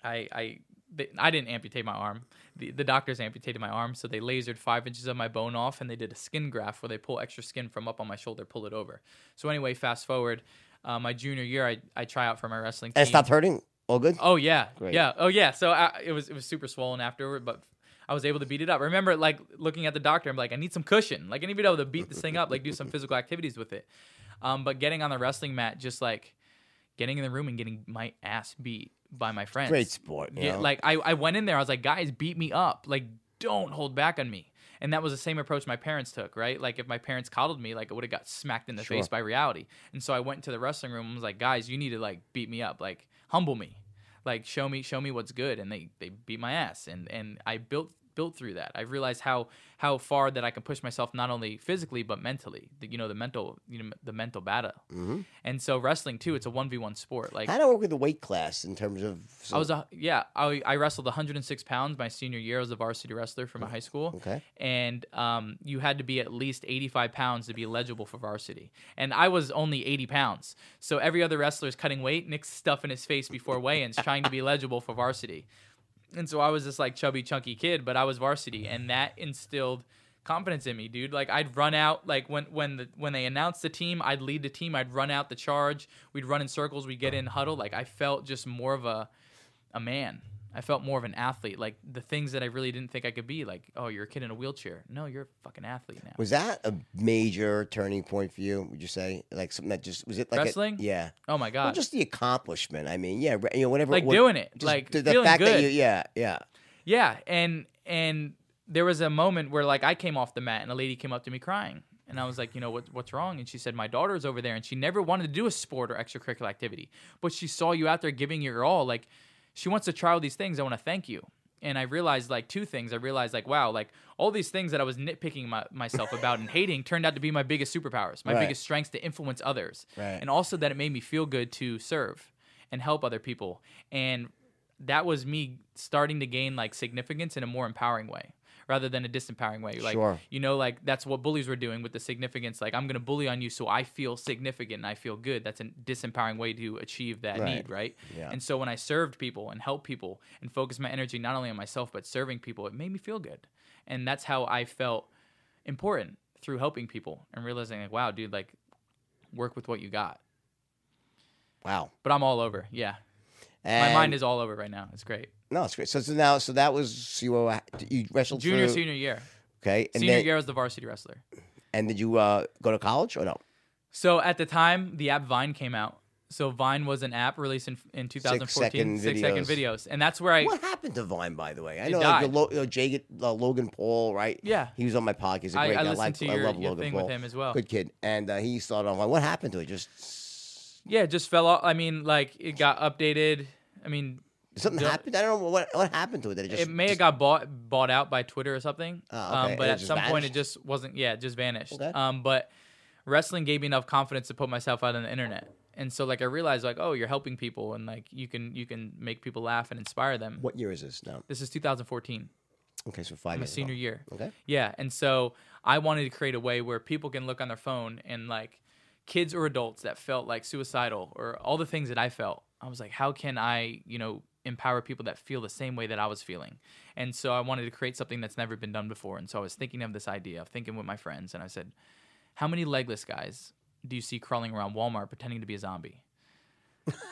I I they, I didn't amputate my arm. The the doctors amputated my arm, so they lasered five inches of my bone off, and they did a skin graft where they pull extra skin from up on my shoulder, pull it over. So anyway, fast forward, uh, my junior year, I I try out for my wrestling team. And it stopped hurting? All good? Oh yeah, Great. yeah, oh yeah. So I, it was it was super swollen afterward, but I was able to beat it up. I remember like looking at the doctor. I'm like, I need some cushion. Like I need to be able to beat this thing up. Like do some *laughs* physical activities with it. Um, but getting on the wrestling mat, just like getting in the room and getting my ass beat by my friends. Great sport. Yeah, know? like I, I went in there. I was like, guys, beat me up. Like, don't hold back on me. And that was the same approach my parents took, right? Like, if my parents coddled me, like, I would have got smacked in the Sure. face by reality. And so I went into the wrestling room and was like, guys, you need to like beat me up, like, humble me, like, show me, show me what's good. And they they beat my ass, and and I built built through that. I've realized how how far that I can push myself not only physically but mentally. The, you know, the mental, you know, the mental battle. Mhm. And so wrestling too, it's a one v one sport. Like How do I work with the weight class in terms of. I was a yeah. I, I wrestled 106 pounds my senior year. I was a varsity wrestler for my high school, Okay. and um, you had to be at least 85 pounds to be eligible for varsity. And I was only 80 pounds, so every other wrestler is cutting weight. Nick's stuffing his face before weigh-ins, trying to be *laughs* eligible for varsity. And so I was this like chubby, chunky kid, but I was varsity, and that instilled confidence in me, dude. Like I'd run out, like when when the when they announced the team, I'd lead the team. I'd run out the charge. We'd run in circles. We'd get in huddle. Like I felt just more of a a man. I felt more of an athlete. Like the things that I really didn't think I could be. Like oh, you're a kid in a wheelchair. No, you're a fucking athlete now. Was that a major turning point for you? Would you say like something that just was it like a- Wrestling? yeah, Oh my god. well, just the accomplishment. I mean, yeah, you know, whatever. like what- doing it. Like the, fact good. that you, yeah, yeah, Yeah, and and there was a moment where like I came off the mat and a lady came up to me crying. And I was like, you know, what, what's wrong? And she said, my daughter's over there and she never wanted to do a sport or extracurricular activity. But she saw you out there giving your all. Like, she wants to try all these things. I want to thank you. And I realized like two things. I realized like, wow, like all these things that I was nitpicking my, myself *laughs* about and hating turned out to be my biggest superpowers, my Right. biggest strengths to influence others. Right. And also that it made me feel good to serve and help other people. And that was me starting to gain like significance in a more empowering way rather than a disempowering way. Like Sure. you know, like that's what bullies were doing with the significance. Like I'm gonna bully on you so I feel significant and I feel good. That's a disempowering way to achieve that Right. need, right? Yeah. And so when I served people and helped people and focused my energy not only on myself but serving people, it made me feel good. And that's how I felt important through helping people and realizing like, wow, dude, like work with what you got. wow. But I'm all over. Yeah. And, My mind is all over right now. It's great. No, it's great. So, so now, so that was so you, were, you wrestled Junior, through, senior year. okay, and senior then year I was the varsity wrestler. and did you uh, go to college or no? So at the time, the app Vine came out. So Vine was an app released in, in 2014, Six-second six second videos. videos, and that's where I. What happened to Vine, by the way? I know like. Lo- you know, Jake, uh, Logan Paul, right? Yeah. he was on my podcast. He's a I, great I guy. like, to I your, love your Logan thing Paul. with him as well. Good kid, and uh, he started on Vine. What happened to it? Just Yeah, it just fell off. I mean, like it got updated. I mean, did something happened. I don't know what what happened to it. Did it just it may just- have got bought bought out by Twitter or something. Oh, okay. um, but at some point, it just wasn't. Yeah, it just vanished. Okay. Um, but wrestling gave me enough confidence to put myself out on the internet, and so like I realized like, oh, you're helping people, and like you can you can make people laugh and inspire them. What year is this now? This is 2014. Okay, so five I'm a years. ago. senior year. Okay. Yeah, and so I wanted to create a way where people can look on their phone and like kids or adults that felt like suicidal or all the things that I felt. I was like, how can I, you know, empower people that feel the same way that I was feeling? And so I wanted to create something that's never been done before. And so I was thinking of this idea, of thinking with my friends, and I said, how many legless guys do you see crawling around Walmart pretending to be a zombie?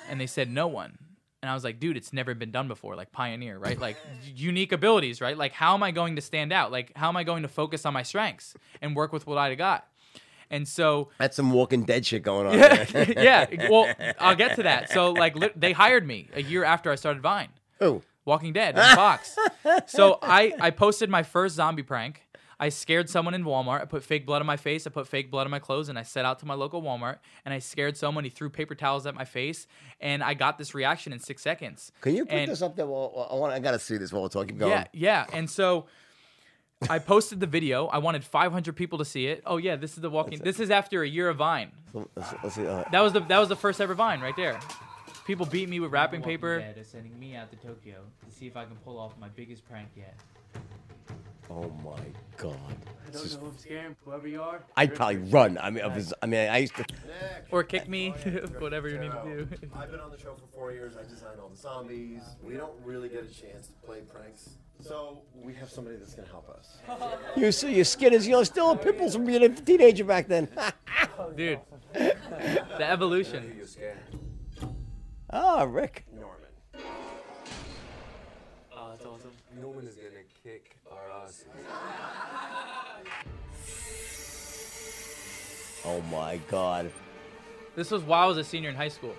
and they said, no one. And I was like, dude, it's never been done before. Like pioneer, right? Like *laughs* unique abilities, right? Like how am I going to stand out? Like how am I going to focus on my strengths and work with what I got? And so That's some Walking Dead shit going on. yeah, *laughs* yeah. Well, *laughs* I'll get to that. So like li- they hired me a year after I started Vine, Who? Walking Dead *laughs* on Fox. so I I posted my first zombie prank. I scared someone in Walmart. I put fake blood on my face. I put fake blood on my clothes, and I set out to my local Walmart. And I scared someone. He threw paper towels at my face, and I got this reaction in six seconds. Can you put And- this up there? Well, I want. I gotta see this while we're talking. Yeah, yeah. And so I posted the video. I wanted 500 people to see it. Oh yeah, this is the walking. This is after a year of Vine. So, Let's, let's see. Uh, That was the that was the first ever Vine right there. People beat me with wrapping Walking paper. Dead is sending me out to Tokyo to see if I can pull off my biggest prank yet. Oh my god. I This is- know, I'm scared. Whoever you are. I'd probably run. I mean, of his, I mean, I used to. Or kick me, *laughs* whatever you need to do. I've been on the show for four years. I designed all the zombies. We don't really get a chance to play pranks. So we have somebody that's going to help us. *laughs* You see, your skin is, you know, still a pimples from being a teenager back then. *laughs* Dude, the evolution. You're scared. Ah, Rick. Norman. Oh, that's awesome. Norman is going to kick our asses. Oh my god. This was while I was a senior in high school.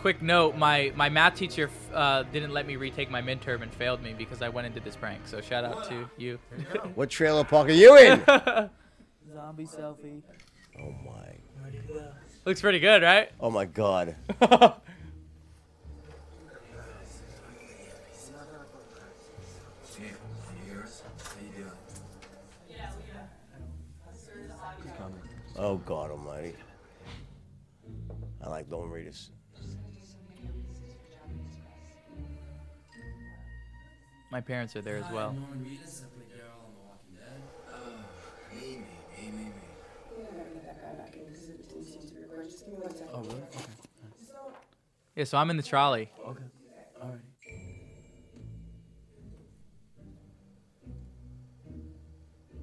Quick note: my my math teacher uh, didn't let me retake my midterm and failed me because I went and did this prank. So shout out to you. What trailer park are you in? *laughs* Zombie selfie. oh my. Looks pretty good, right? Oh my god. *laughs* Oh God Almighty. I like Lone Readers. My parents are there as well. Oh, really? Okay. Yeah, so I'm in the trolley. Okay. Alright.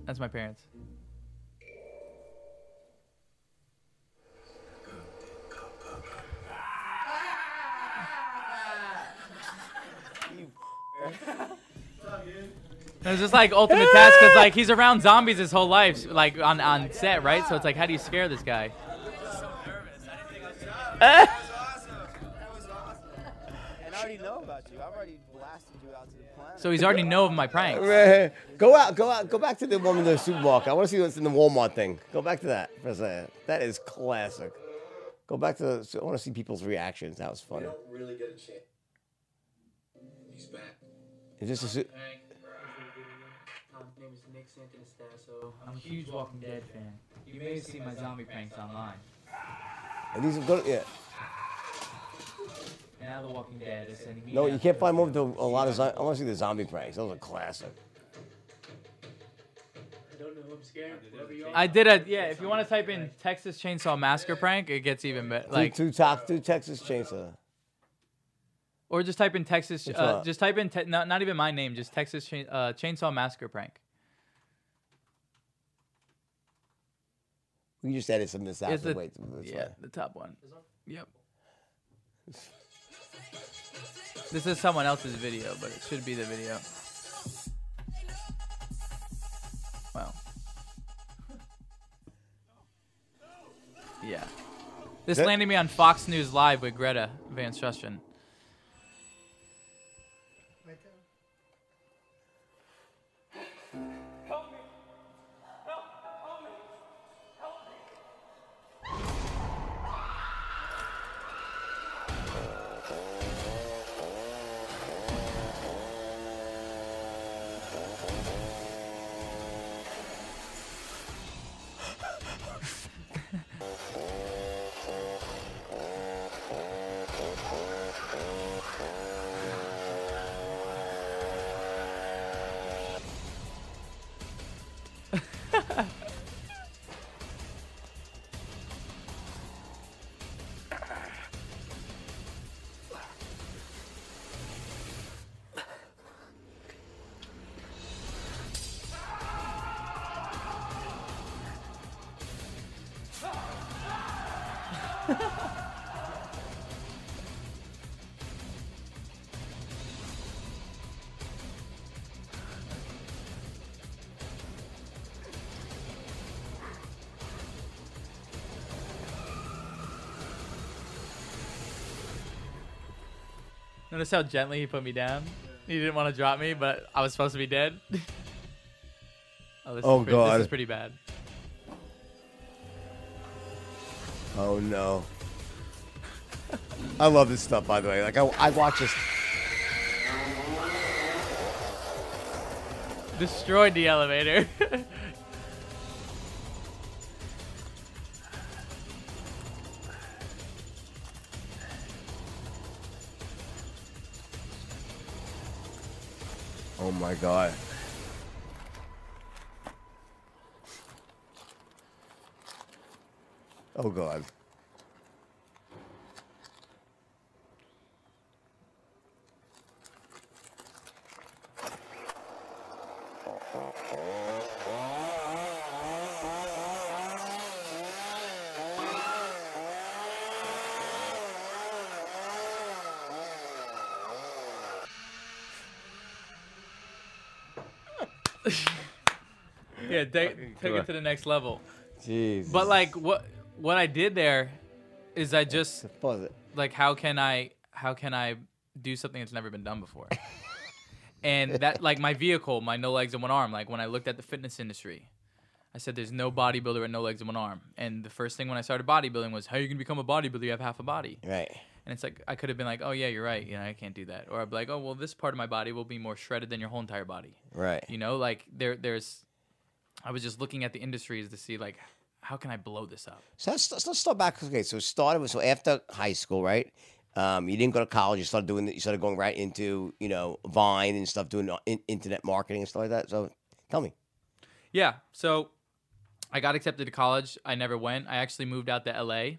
That's my parents. *laughs* It was just like ultimate test because like he's around zombies his whole life, like on on set, right? So it's like, how do you scare this guy? And I already know about you. I've already blasted *laughs* you out to the planet. So he's already know of my pranks. *laughs* Go out, go out, go back to the one in the supermarket. I want to see what's in the Walmart thing. Go back to that for a second. That is classic. Go back to. The, I want to see people's reactions. That was We funny. don't really get a chance. He's back. Is this a su- My name is Nick Santonastasso. I'm a huge Walking Dead fan. You may have seen my zombie pranks online. Are these go, yeah. Now The Walking Dead is sending me No, you can't find more Tokyo of a lot of. see if zo- I want to see the zombie pranks. Those are classic. I don't know. I'm scared. Whoever you are. I did a yeah. If you want to type in Texas Chainsaw Massacre prank, it gets even better. Like two, two, top, two Texas Chainsaw. Or just type in Texas. Uh, just type in te- not not even my name. Just Texas chain, uh, Chainsaw Massacre prank. We just edit some of this out. It's the- wait, Yeah, fine. the top one. Yep. This is someone else's video, but it should be the video. Wow. Yeah. This landed me on Fox News Live with Greta Van Susteren. *laughs* Notice how gently he put me down. He didn't want to drop me, but I was supposed to be dead. *laughs* oh, this Oh, is pretty, This is pretty bad. Oh no. I love this stuff, by the way. Like I, I watch this. Destroyed the elevator. *laughs* yeah, it to the next level. Jeez. But like what what I did there is I just like how can I how can I do something that's never been done before? *laughs* and that like my vehicle, my no legs and one arm, like when I looked at the fitness industry, I said there's no bodybuilder with no legs and one arm. And the first thing when I started bodybuilding was how are you can become a bodybuilder, you have half a body. Right. And it's like I could have been like, Oh yeah, you're right, you know, I can't do that. Or I'd be like, Oh well this part of my body will be more shredded than your whole entire body. Right. You know, like there there's I was just looking at the industries to see like how can I blow this up? So let's, let's let's start back. Okay, so it started with so after high school, right? Um, you didn't go to college. You started doing. You started going right into you know Vine and stuff, doing uh, in, internet marketing and stuff like that. So tell me. Yeah. So I got accepted to college. I never went. I actually moved out to LA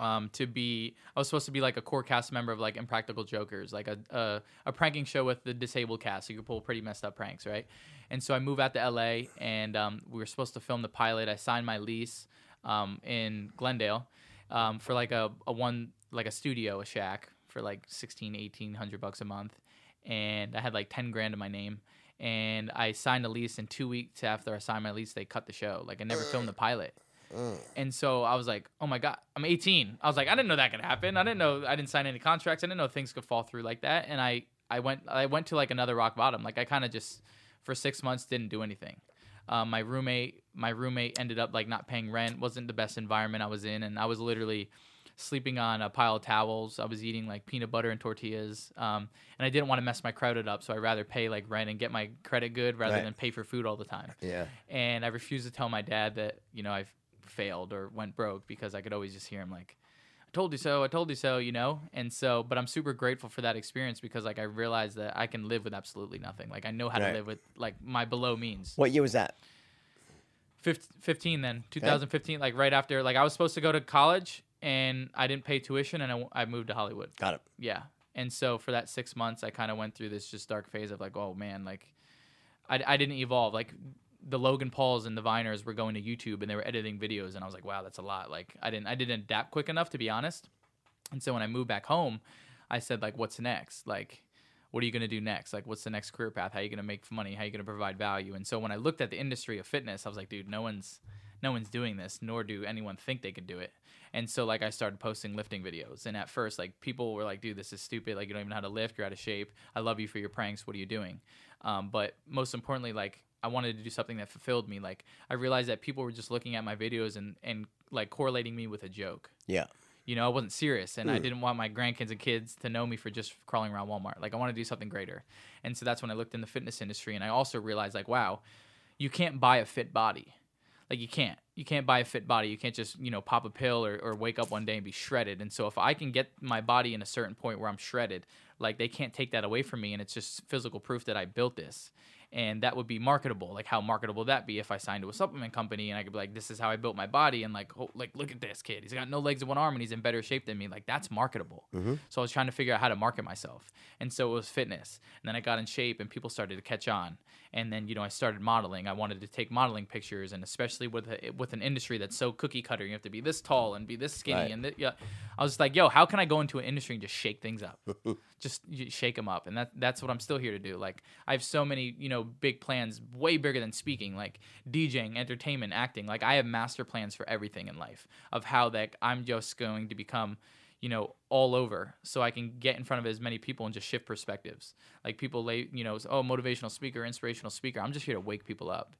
um, to be. I was supposed to be like a core cast member of like Impractical Jokers, like a a, a pranking show with the disabled cast. You could pull pretty messed up pranks, right? And so I moved out to LA, and um, we were supposed to film the pilot. I signed my lease um, in Glendale um, for like a, a one like a studio, a shack for like 16, 1800 bucks a month, and I had like ten grand in my name and I signed a lease. And two weeks after I signed my lease, they cut the show. Like I never filmed the pilot. And so I was like, "Oh my god, I'm 18." I was like, "I didn't know that could happen. I didn't know I didn't sign any contracts. I didn't know things could fall through like that." And I I went I went to like another rock bottom. Like I kind of just for six months didn't do anything. Um, my roommate my roommate ended up like not paying rent. wasn't the best environment I was in, and I was literally sleeping on a pile of towels. I was eating like peanut butter and tortillas, um, and I didn't want to mess my credit up, so I'd rather pay like rent and get my credit good rather Right. than pay for food all the time. Yeah. And I refused to tell my dad that you know I failed or went broke because I could always just hear him like, "I told you so, I told you so," you know. And so, but I'm super grateful for that experience because like I realized that I can live with absolutely nothing. Like I know how Right. to live with like my below means. What year was that? 15 then 2015 like right after like i was supposed to go to college and i didn't pay tuition and I moved to hollywood Got it. yeah and so for that six months i kind of went through this just dark phase of like oh man like I, I didn't evolve like the logan pauls and the viners were going to youtube and they were editing videos and i was like wow that's a lot like i didn't i didn't adapt quick enough to be honest and so when i moved back home i said like what's next like what are you going to do next? Like, what's the next career path? How are you going to make money? How are you going to provide value? And so when I looked at the industry of fitness, I was like, dude, no one's, no one's doing this, nor do anyone think they could do it. And so like I started posting lifting videos, and at first like people were like, dude, this is stupid. Like you don't even know how to lift. You're out of shape. I love you for your pranks. What are you doing? Um, but most importantly, like I wanted to do something that fulfilled me. Like I realized that people were just looking at my videos and and like correlating me with a joke Yeah. you know, I wasn't serious and I mm. didn't want my grandkids and kids to know me for just crawling around Walmart. Like I want to do something greater. And so that's when I looked in the fitness industry and I also realized like, wow, you can't buy a fit body. Like you can't. You can't buy a fit body. You can't just, you know, pop a pill or, or wake up one day and be shredded. And so if I can get my body in a certain point where I'm shredded like they can't take that away from me and it's just physical proof that i built this and that would be marketable. Like how marketable would that be if i signed to a supplement company and i could be like this is how i built my body and like oh, like look at this kid. He's got no legs and one arm and he's in better shape than me. Like that's marketable. Mm-hmm. So i was trying to figure out how to market myself and so it was fitness. And then i got in shape and people started to catch on. And then you know i started modeling. I wanted to take modeling pictures and especially with a, with an industry that's so cookie cutter you have to be this tall and be this skinny Right. and th- yeah. I was just like yo how can i go into an industry and just shake things up? *laughs* Just shake them up. And that that's what i'm still here to do. Like i have so many you know big plans way bigger than speaking like djing entertainment acting like i have master plans for everything in life of how that i'm just going to become you know all over so i can get in front of as many people and just shift perspectives like people lay you know oh motivational speaker inspirational speaker i'm just here to wake people up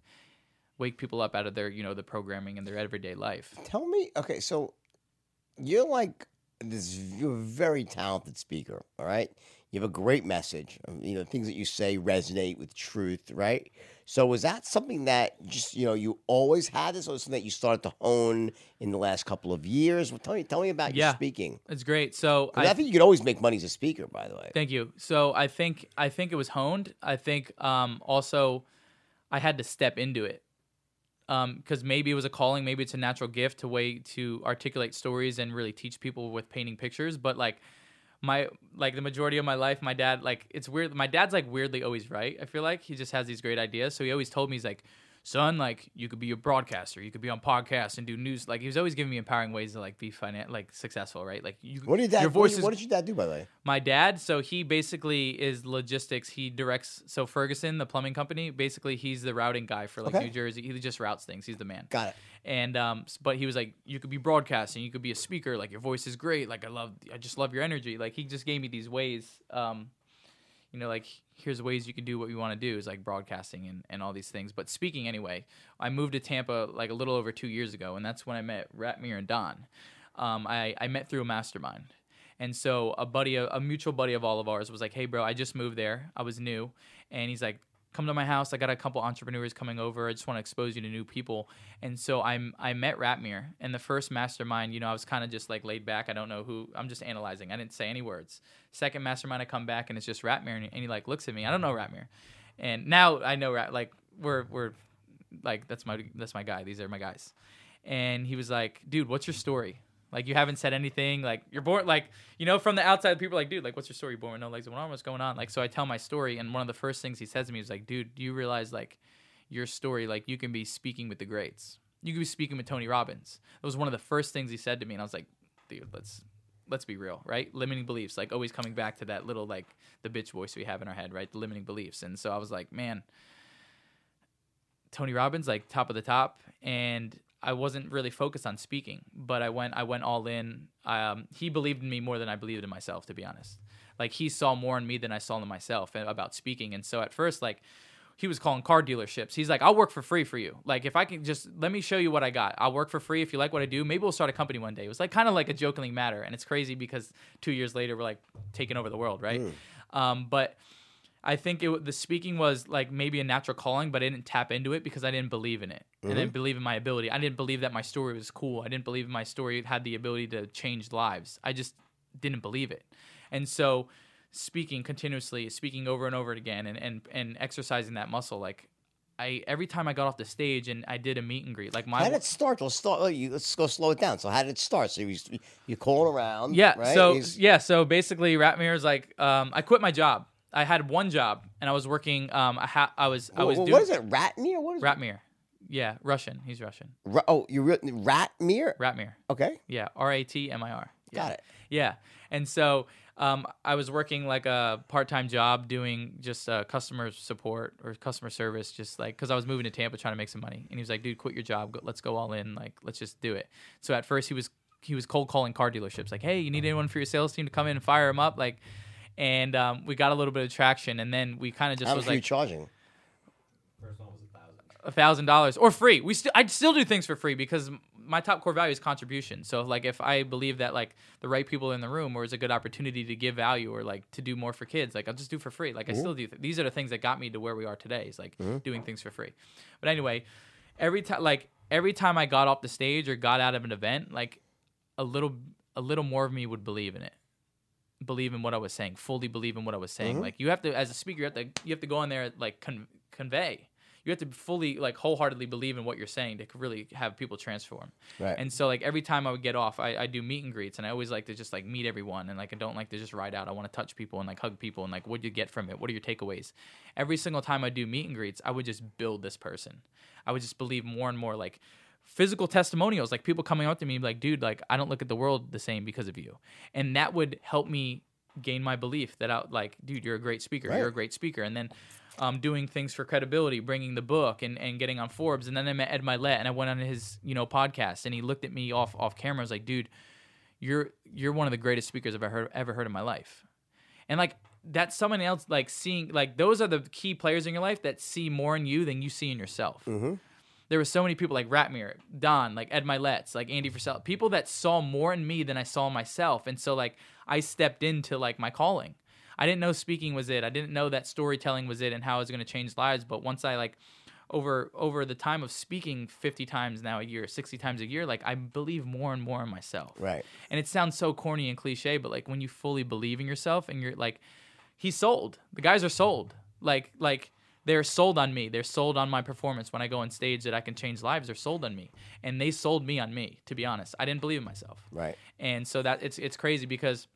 wake people up out of their you know the programming and their everyday life Tell me, okay, so you're like this. You're a very talented speaker. All right, you have a great message. um, You know, things that you say resonate with truth. Right. So was that something that just you know you always had this, or something that you started to hone in the last couple of years? Well, tell me, tell me about your speaking. it's great So I, think you could always make money as a speaker. By the way. Thank you. So I think I think it was honed. I think um, also I had to step into it because maybe it was a calling, maybe it's a natural gift to way to articulate stories and really teach people with painting pictures. But like my like the majority of my life, my dad like it's weird. My dad's like weirdly always right. I feel like he just has these great ideas. So he always told me he's like. Son, like you could be a broadcaster, you could be on podcasts and do news. Like he was always giving me empowering ways to like be finan- like successful, right? Like you, What did that? your voice did- is what did your dad do? By the way. my dad so he basically is logistics he directs so ferguson the plumbing company basically he's the routing guy for like Okay. new jersey he just routes things he's the man Got it. and um but he was like you could be broadcasting you could be a speaker like your voice is great like i love i just love your energy like he just gave me these ways um you know like here's ways you can do what you want to do is like broadcasting and, and all these things. But speaking anyway i moved to tampa like a little over two years ago and that's when i met ratmir and don. Um, I, I met through a mastermind. And so a buddy, a mutual buddy of all of ours, was like, "Hey, bro, I just moved there. I was new," and he's like, "Come to my house. I got a couple entrepreneurs coming over. I just want to expose you to new people." And so I'm I met Ratmir, and the first mastermind, you know, I was kind of just like laid back. I don't know who. I'm just analyzing. I didn't say any words. Second mastermind, I come back and it's just Ratmir, and he, and he like looks at me. I don't know Ratmir, and now I know Rat. Like we're we're like that's my that's my guy. These are my guys. And he was like, "Dude, what's your story?" Like you haven't said anything. Like you're born. Like you know, from the outside, people are like, dude, like what's your story? You're born with no legs one arm. What's going on? Like so, I tell my story, and one of the first things he says to me is like, dude, do you realize like your story? Like you can be speaking with the greats. You can be speaking with Tony Robbins. That was one of the first things he said to me, and I was like, dude, let's let's be real, right? Limiting beliefs, like always coming back to that little like the bitch voice we have in our head, right? The limiting beliefs. And so I was like, man, Tony Robbins, like top of the top, and I wasn't really focused on speaking, but I went I went all in. Um, he believed in me more than I believed in myself, to be honest. Like he saw more in me than I saw in myself about speaking, and so at first, like he was calling car dealerships. He's like, I'll work for free for you. Like if I can just let me show you what I got. I'll work for free if you like what I do. Maybe we'll start a company one day. It was like kind of like a jokingly matter, and it's crazy because two years later we're like taking over the world, right? Um, but I think it, the speaking was like maybe a natural calling, but I didn't tap into it because I didn't believe in it. I didn't believe in my ability. I didn't believe that my story was cool. I didn't believe my story had the ability to change lives. I just didn't believe it. And so speaking continuously, speaking over and over again and, and, and exercising that muscle, like I every time I got off the stage and I did a meet and greet, like my How did it start? Let's start. you- Let's go slow it down. So how did it start? So you you calling around? Yeah. Right? So He's- yeah. So basically, Ratmir is like, um, I quit my job. I had one job, and I was working. Um, I, ha- I was I was wh- doing what is it? Ratmir? What is Ratmir. Yeah, Russian. He's Russian. it? Ra- oh, you written Ratmir? Ratmir. Okay, Yeah, R A T M I R. Got it. Yeah, and so um, I was working like a part-time job doing just uh, customer support or customer service, just like because I was moving to Tampa trying to make some money. And he was like, "Dude, quit your job. Go, let's go all in. Like, let's just do it." So at first he was he was cold calling car dealerships, like, "Hey, you need anyone for your sales team to come in and fire them up?" Like, and um, we got a little bit of traction, and then we kind of just How was much you like charging? First one was a thousand. a thousand dollars or free. We still I'd still do things for free because my top core value is contribution. So like if I believe that like the right people in the room or is a good opportunity to give value or like to do more for kids, like I'll just do for free. Like I still do. Th- these are the things that got me to where we are today. Is like doing things for free. But anyway, every time like every time I got off the stage or got out of an event, like a little a little more of me would believe in it. Believe in what I was saying, fully believe in what I was saying. Mm-hmm. Like you have to, as a speaker, you have to you have to go in there like con- convey. You have to fully like wholeheartedly believe in what you're saying to really have people transform. Right. And so like every time I would get off, I, I do meet and greets, and I always like to just like meet everyone, and like I don't like to just ride out. I want to touch people and like hug people, and like what do you get from it? What are your takeaways? Every single time I do meet and greets, I would just build this person. I would just believe more and more like physical testimonials, like people coming up to me like, dude, like I don't look at the world the same because of you, and that would help me gain my belief that I like, dude, you're a great speaker. You're a great speaker, and then. Um, doing things for credibility, bringing the book and, and getting on Forbes, and then I met Ed Mylett and I went on his you know podcast, and he looked at me off off camera. I was like, dude, you're you're one of the greatest speakers I've ever heard, ever heard in my life. And like that's someone else like seeing like those are the key players in your life that see more in you than you see in yourself. There were so many people like Ratmir, Don, like Ed Mylett's, like Andy Frisella, people that saw more in me than I saw myself. And so like I stepped into like my calling. I didn't know speaking was it. I didn't know that storytelling was it and how it was going to change lives. But once I like over over the time of speaking 50 times now a year 60 times a year like i believe more and more in myself Right. and it sounds so corny and cliche but like when you fully believe in yourself and you're like he's sold the guys are sold like like they're sold on me they're sold on my performance when i go on stage that i can change lives they're sold on me and they sold me on me to be honest i didn't believe in myself Right. and so that it's it's crazy because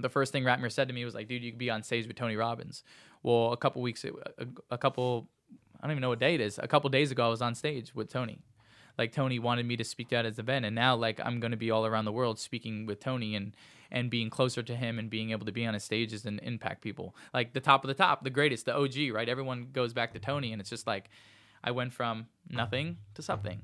the first thing Ratmir said to me was like, "Dude, you could be on stage with Tony Robbins." Well, a couple weeks, a, a couple, I don't even know what day it is. A couple days ago, I was on stage with Tony. Like Tony wanted me to speak at his event, and now like I'm going to be all around the world speaking with Tony and and being closer to him and being able to be on his stages and impact people. Like the top of the top, the greatest, the OG, right? Everyone goes back to Tony, and it's just like I went from nothing to something,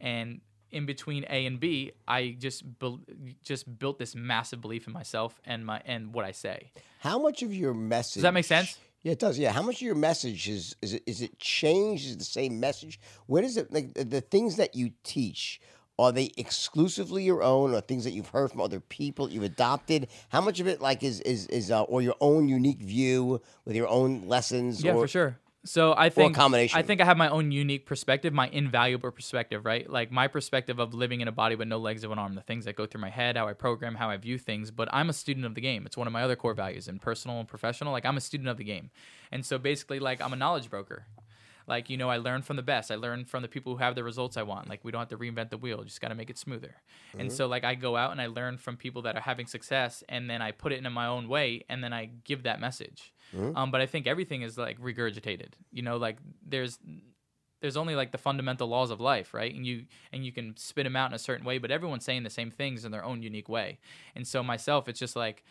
and in between A and B, I just bel just built this massive belief in myself and my and what I say. How much of your message Does that make sense? Yeah, it does. Yeah, how much of your message is is it is it changed? Is it the same message? Where does it like the things that you teach? Are they exclusively your own, or things that you've heard from other people you've adopted? How much of it like is is is uh, or your own unique view with your own lessons? Yeah, or, for sure. So I think combination. I think I have my own unique perspective, my invaluable perspective, right? Like my perspective of living in a body with no legs of an arm, the things that go through my head, how I program, how I view things. But I'm a student of the game. It's one of my other core values in personal and professional. Like I'm a student of the game, and so basically, like I'm a knowledge broker. Like you know, I learn from the best. I learn from the people who have the results I want. Like we don't have to reinvent the wheel; just got to make it smoother. And so, like I go out and I learn from people that are having success, and then I put it in my own way, and then I give that message. Um, but I think everything is like regurgitated. You know, like there's there's only like the fundamental laws of life, right? And you and you can spit them out in a certain way, but everyone's saying the same things in their own unique way. And so myself, it's just like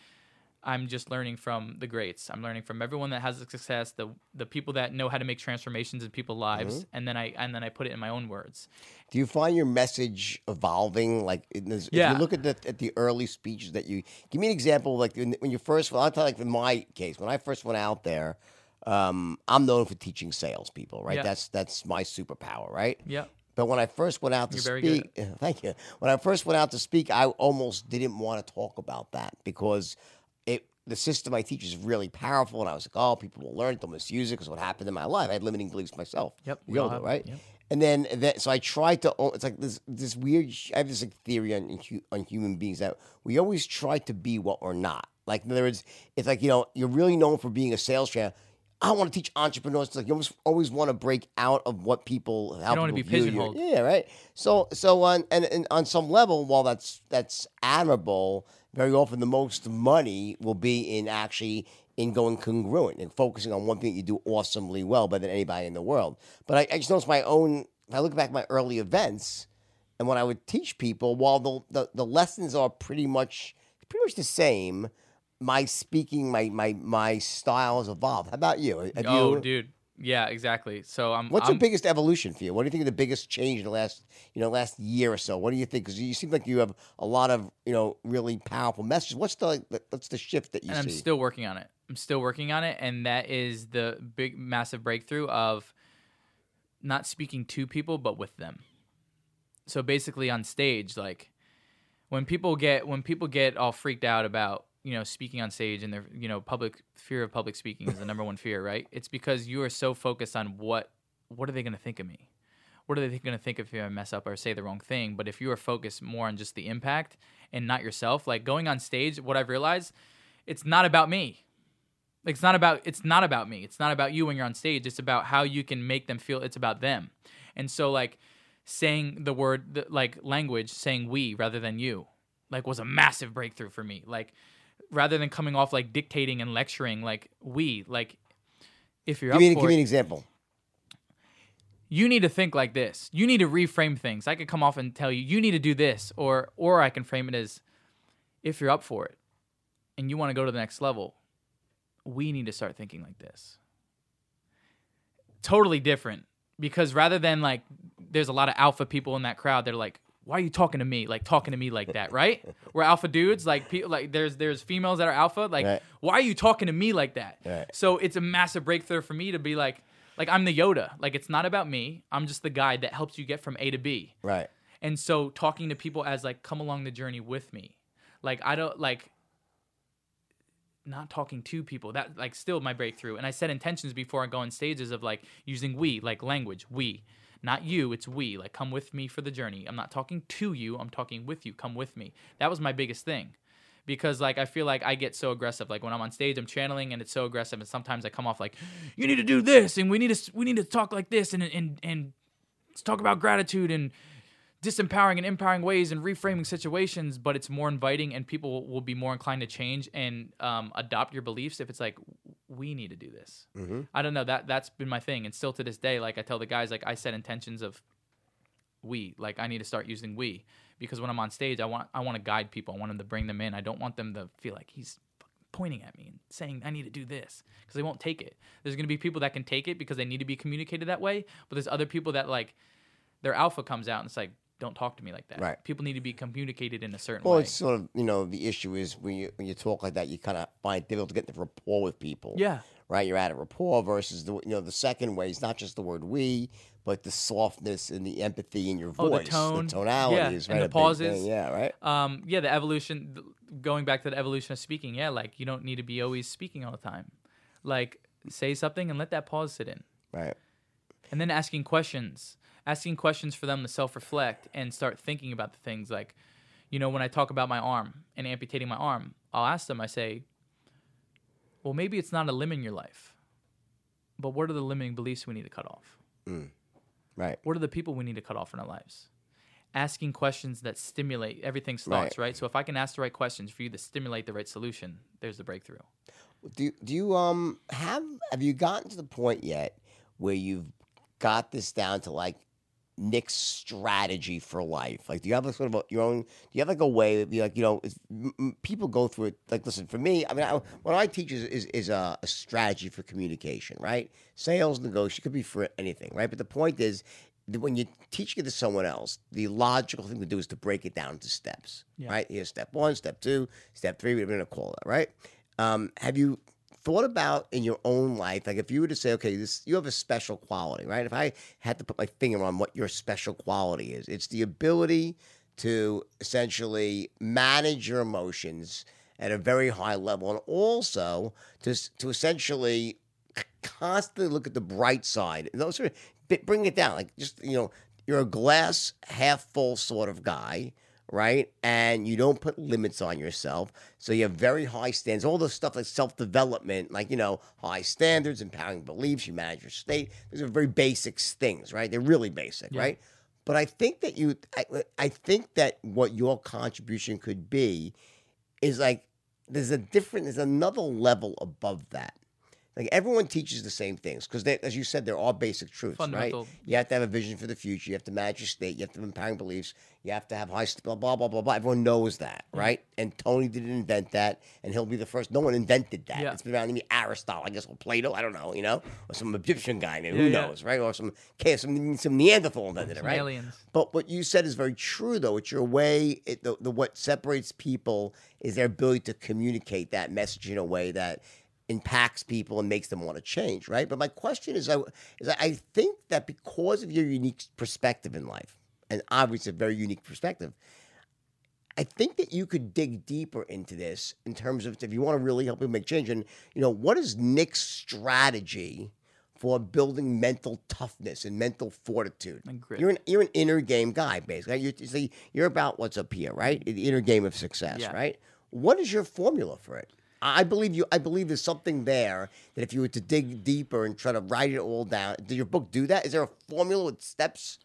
I'm just learning from the greats. I'm learning from everyone that has a success, the the people that know how to make transformations in people's lives, and then I and then I put it in my own words. Do you find your message evolving? Like, in this, if Yeah. you look at the at the early speeches that you give me an example. Like when, when you first, well, I'll tell you, like in my case, when I first went out there, um, I'm known for teaching salespeople, right? Yeah. That's that's my superpower, right? Yeah. But when I first went out to You're speak, *laughs* thank you. When I first went out to speak, I almost didn't want to talk about that because the system I teach is really powerful, and I was like, oh, people will learn it, they'll misuse it because what happened in my life, I had limiting beliefs myself. Yep, we all do, right? yep. And then, that, so I tried to. It's like this this weird. I have this like theory on on human beings that we always try to be what we're not. Like in other words, it's like you know you're really known for being a sales trainer. I want to teach entrepreneurs. It's like you almost always want to break out of what people. How don't wanna be view you. pigeonholed. Yeah, right. So so on and, and on some level, while that's that's admirable, very often the most money will be in actually in going congruent and focusing on one thing that you do awesomely well better than anybody in the world. But I, I just noticed my own. If I look back at my early events, and when I would teach people, while the the, the lessons are pretty much pretty much the same, my speaking, my my my style has evolved. How about you? Have oh, you dude. Yeah, exactly. So I'm. What's I'm, the biggest evolution for you? What do you think is the biggest change in the last, you know, last year or so? What do you think? Because you seem like you have a lot of, you know, really powerful messages. What's the what's the shift that you and I'm still working on it. I'm still working on it, and that is the big, massive breakthrough of not speaking to people, but with them. So basically, on stage, like when people get when people get all freaked out about you know speaking on stage and their you know public fear of public speaking is the number one fear, right? It's because you are so focused on what what are they going to think of me. What are they going to think if I mess up or say the wrong thing? But if you are focused more on just the impact and not yourself, like going on stage, what I've realized it's not about me. Like, it's not about it's not about me. It's not about you when you're on stage. It's about how you can make them feel it's about them. And so like saying the word like language, saying we rather than you, like was a massive breakthrough for me. Like rather than coming off like dictating and lecturing, like we, like if you're Give up me, give me an example. you need to think like this. You need to reframe things. I could come off and tell you you need to do this, or or I can frame it as if you're up for it and you want to go to the next level, we need to start thinking like this. Totally different because rather than like there's a lot of alpha people in that crowd they're like why are you talking to me? Like talking to me like that right? *laughs* We're alpha dudes like people like there's there's females that are alpha like Right. why are you talking to me like that? Right. so it's a massive breakthrough for me to be like like i'm the yoda. Like it's not about me. I'm just the guide that helps you get from a to b. Right. and so talking to people as like come along the journey with me. Like i don't like not talking to people that like still my breakthrough. And i set intentions before i go on stages of like using we like language we not you it's we. Like come with me for the journey. I'm not talking to you i'm talking with you. Come with me. That was my biggest thing. Because like i feel like i get so aggressive. Like when i'm on stage i'm channeling and it's so aggressive and sometimes i come off like you need to do this and we need to we need to talk like this and and and talk about gratitude and disempowering and empowering ways and reframing situations, but it's more inviting and people will, be more inclined to change and um, adopt your beliefs if it's like we need to do this. Mm-hmm. I don't know that that's been my thing, and still to this day, like I tell the guys, like I set intentions of we, like I need to start using we because when I'm on stage, I want I want to guide people, I want them to bring them in, I don't want them to feel like he's pointing at me and saying I need to do this because they won't take it. There's gonna be people that can take it because they need to be communicated that way, but there's other people that like their alpha comes out and it's like don't talk to me like that. Right. People need to be communicated in a certain Well, way. Well, it's sort of you know the issue is when you when you talk like that, you kind of find it difficult to get the rapport with people. Yeah. Right. You're at a rapport versus the you know the second way is not just the word we, but the softness and the empathy in your Oh, the voice, tone. tonality Yeah, is and the pauses. Yeah. Right. um yeah the evolution going back to the evolution of speaking yeah like you don't need to be always speaking all the time like say something and let that pause sit in Right. and then asking questions asking questions for them to self-reflect and start thinking about the things like you know when i talk about my arm and amputating my arm i'll ask them i say well maybe it's not a limb in your life but what are the limiting beliefs we need to cut off? Right. what are the people we need to cut off in our lives? Asking questions that stimulate everything's thoughts right. so if i can ask the right questions for you to stimulate the right solution there's the breakthrough. Do do you um have have you gotten to the point yet where you've got this down to like Nick's strategy for life? Like, do you have a sort of a, your own? Do you have like a way? that be like, you know, it's, m- m- people go through it. Like, listen, for me, I mean, I, what I teach is is, is a, a strategy for communication, right? Sales, negotiation, could be for anything, right? But the point is. that When you're teaching it to someone else, the logical thing to do is to break it down into steps, Yeah. right? Here's step one, step two, step three. We're going to call it, right? Um, have you thought about in your own life, like if you were to say, okay, this you have a special quality, right? If I had to put my finger on what your special quality is, it's the ability to essentially manage your emotions at a very high level, and also to to essentially constantly look at the bright side. Those are bring it down, like just you know, you're a glass half full sort of guy, right? And you don't put limits on yourself, so you have very high standards. All the stuff like self development, like you know, high standards, empowering beliefs. You manage your state. These are very basic things, right? They're really basic, Yeah. right? But I think that you, I, I think that what your contribution could be is like there's a different, there's another level above that. Like everyone teaches the same things because, as you said, there are all basic truths, right? You have to have a vision for the future. You have to manage your state. You have to have empowering beliefs. You have to have high st- blah blah blah blah blah. Everyone knows that, mm-hmm. right? And Tony didn't invent that, and he'll be the first. No one invented that. Yeah. It's been around maybe Aristotle, I guess, or Plato. I don't know, you know, or some Egyptian guy. Yeah, who yeah. knows, right? Or some some some Neanderthal invented it, right? aliens. But what you said is very true, though. It's your way. It, the, the what separates people is their ability to communicate that message in a way that impacts people and makes them want to change, right? But my question is, I is I think that because of your unique perspective in life, and obviously a very unique perspective, I think that you could dig deeper into this in terms of if you want to really help people make change. And you know, what is Nick's strategy for building mental toughness and mental fortitude? And. You're an you're an inner game guy, basically. You're, you see, you're about what's up here, right? Mm-hmm. The inner game of success, Yeah. right? What is your formula for it? I believe you. I believe there's something there that if you were to dig deeper and try to write it all down, did your book do that? Is there a formula with steps?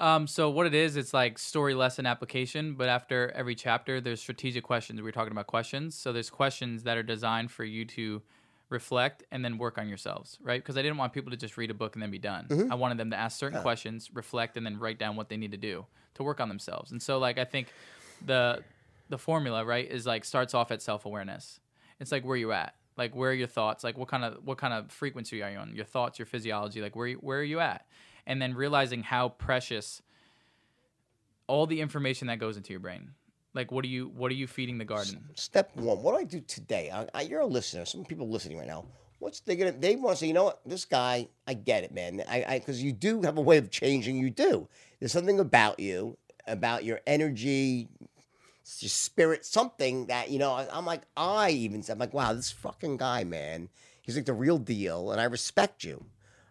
Um, so what it is, it's like story lesson application, but after every chapter, there's strategic questions. We are talking about questions, so there's questions that are designed for you to reflect and then work on yourselves, right? Because I didn't want people to just read a book and then be done. I wanted them to ask certain questions, reflect, and then write down what they need to do to work on themselves. And so, like, I think the the formula, right, is like starts off at self awareness. It's like where you at, like where are your thoughts, like what kind of what kind of frequency are you on? Your thoughts, your physiology, like where where are you at? And then realizing how precious all the information that goes into your brain. Like, what are you what are you feeding the garden? Step one. What do I do today? I, I, you're a listener. Some people listening right now. What's they gonna? They want to say, you know what? This guy, I get it, man. I because you do have a way of changing. You do. There's something about you, about your energy, spirit, something that you know. I'm like, I even said, I'm like, wow, this fucking guy, man. He's like the real deal, and I respect you.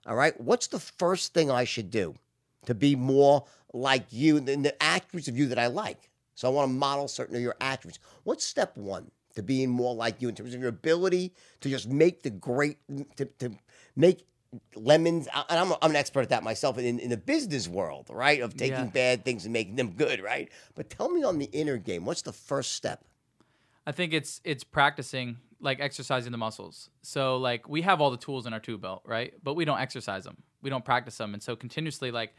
All right. What's the first thing I should do to be more like you than the attributes of you that I like? So I want to model certain of your attributes. What's step one to being more like you in terms of your ability to just make the great to, to make lemons? And I'm, I'm an expert at that myself in, in the business world, right? Of taking Yeah. bad things and making them good, right? But tell me on the inner game, what's the first step? I think it's it's practicing like exercising the muscles. So like we have all the tools in our tool belt, right? But we don't exercise them. We don't practice them. And so continuously like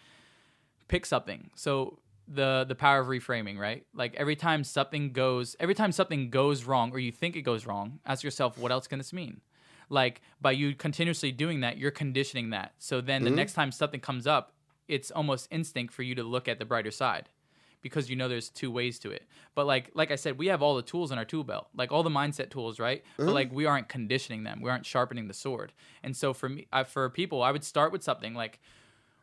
pick something. So the the power of reframing, right? Like every time something goes every time something goes wrong or you think it goes wrong, ask yourself what else can this mean? Like by you continuously doing that, you're conditioning that. So then the next time something comes up, it's almost instinct for you to look at the brighter side because you know there's two ways to it. But like like I said, we have all the tools in our tool belt, like all the mindset tools, right? But like we aren't conditioning them, we aren't sharpening the sword. And so for me, I, for people, I would start with something like,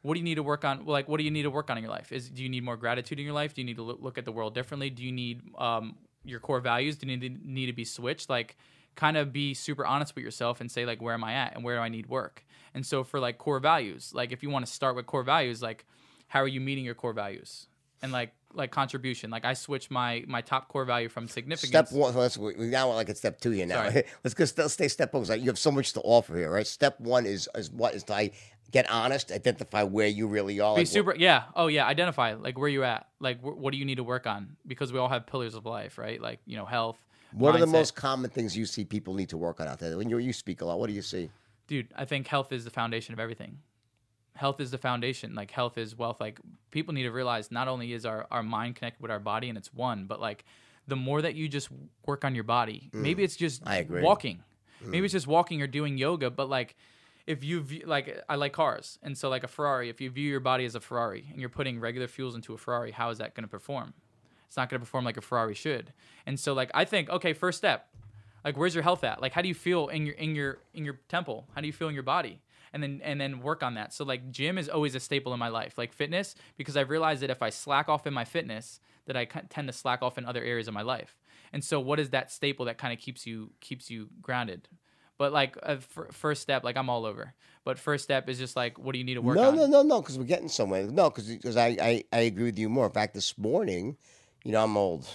what do you need to work on? Like what do you need to work on in your life? Is do you need more gratitude in your life? Do you need to look, look at the world differently? Do you need um, your core values? Do you need to, need to be switched? Like kind of be super honest with yourself and say like where am I at and where do I need work? And so for like core values, like if you want to start with core values, like how are you meeting your core values? And like like contribution, like I switched my my top core value from significance. Step one. So let's we now like at step two here now. Sorry. *laughs* let's go. Let's stay step one. Like you have so much to offer here, right? Step one is is what is to I get honest, identify where you really are. be like, what- super yeah oh yeah identify like where you at like wh- what do you need to work on because we all have pillars of life right like you know health What are the most common things you see people need to work on out there? When you you speak a lot, what do you see? dude i think health is the foundation of everything. Health is the foundation. Like health is wealth. Like people need to realize not only is our, our mind connected with our body and it's one but like the more that you just work on your body mm. maybe it's just I agree. walking. Mm. Maybe it's just walking or doing yoga but like if you view, like i like cars. And so like a ferrari if you view your body as a ferrari and you're putting regular fuels into a ferrari how is that going to perform it's not going to perform like a ferrari should. And so like i think okay first step like where's your health at? Like how do you feel in your in your in your temple? How do you feel in your body? And then and then work on that. So like gym is always a staple in my life like fitness because i've realized that if i slack off in my fitness that i tend to slack off in other areas of my life. And so what is that staple that kind of keeps you keeps you grounded? But like a f- first step like i'm all over. But first step is just like what do you need to work no, on? no, no, no, because we're getting somewhere. No, because I, I I agree with you more. In fact, this morning, you know, I'm old.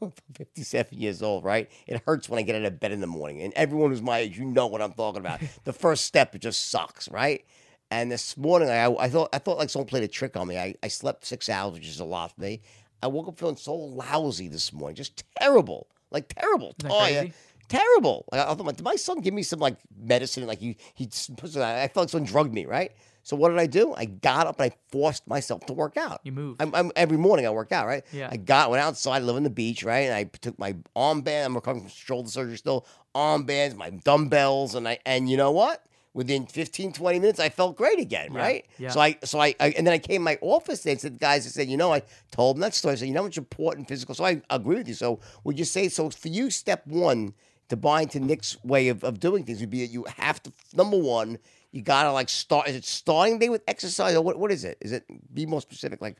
*laughs* 57 years old, right? It hurts when I get out of bed in the morning. And everyone who's my age, you know what I'm talking about. *laughs* the first step, it just sucks, right? And this morning, I, I thought I thought like someone played a trick on me. I, I slept six hours, which is a lot for me. I woke up feeling so lousy this morning, just terrible, like terrible. oh yeah, crazy? terrible. Like, I thought, did my son give me some like medicine? Like he he, I felt like someone drugged me, right? So what did I do? I got up and I forced myself to work out. You moved. I'm, I'm every morning I work out, right? Yeah. I got went outside, live on the beach, right? And I took my armband. I'm recovering from shoulder surgery still. Armbands, my dumbbells, and I and you know what? Within 15, 20 minutes, I felt great again, Yeah, right? yeah. So I, so I, I, and then I came to my office today and said, guys, I said, you know, I told them that story. I said, you know, how much important physical. So I agree with you. So would you say, so for you, step one to buy into Nick's way of, of doing things would be that you have to, number one, you gotta like start. Is it starting day with exercise or what? What is it? Is it be more specific? Like,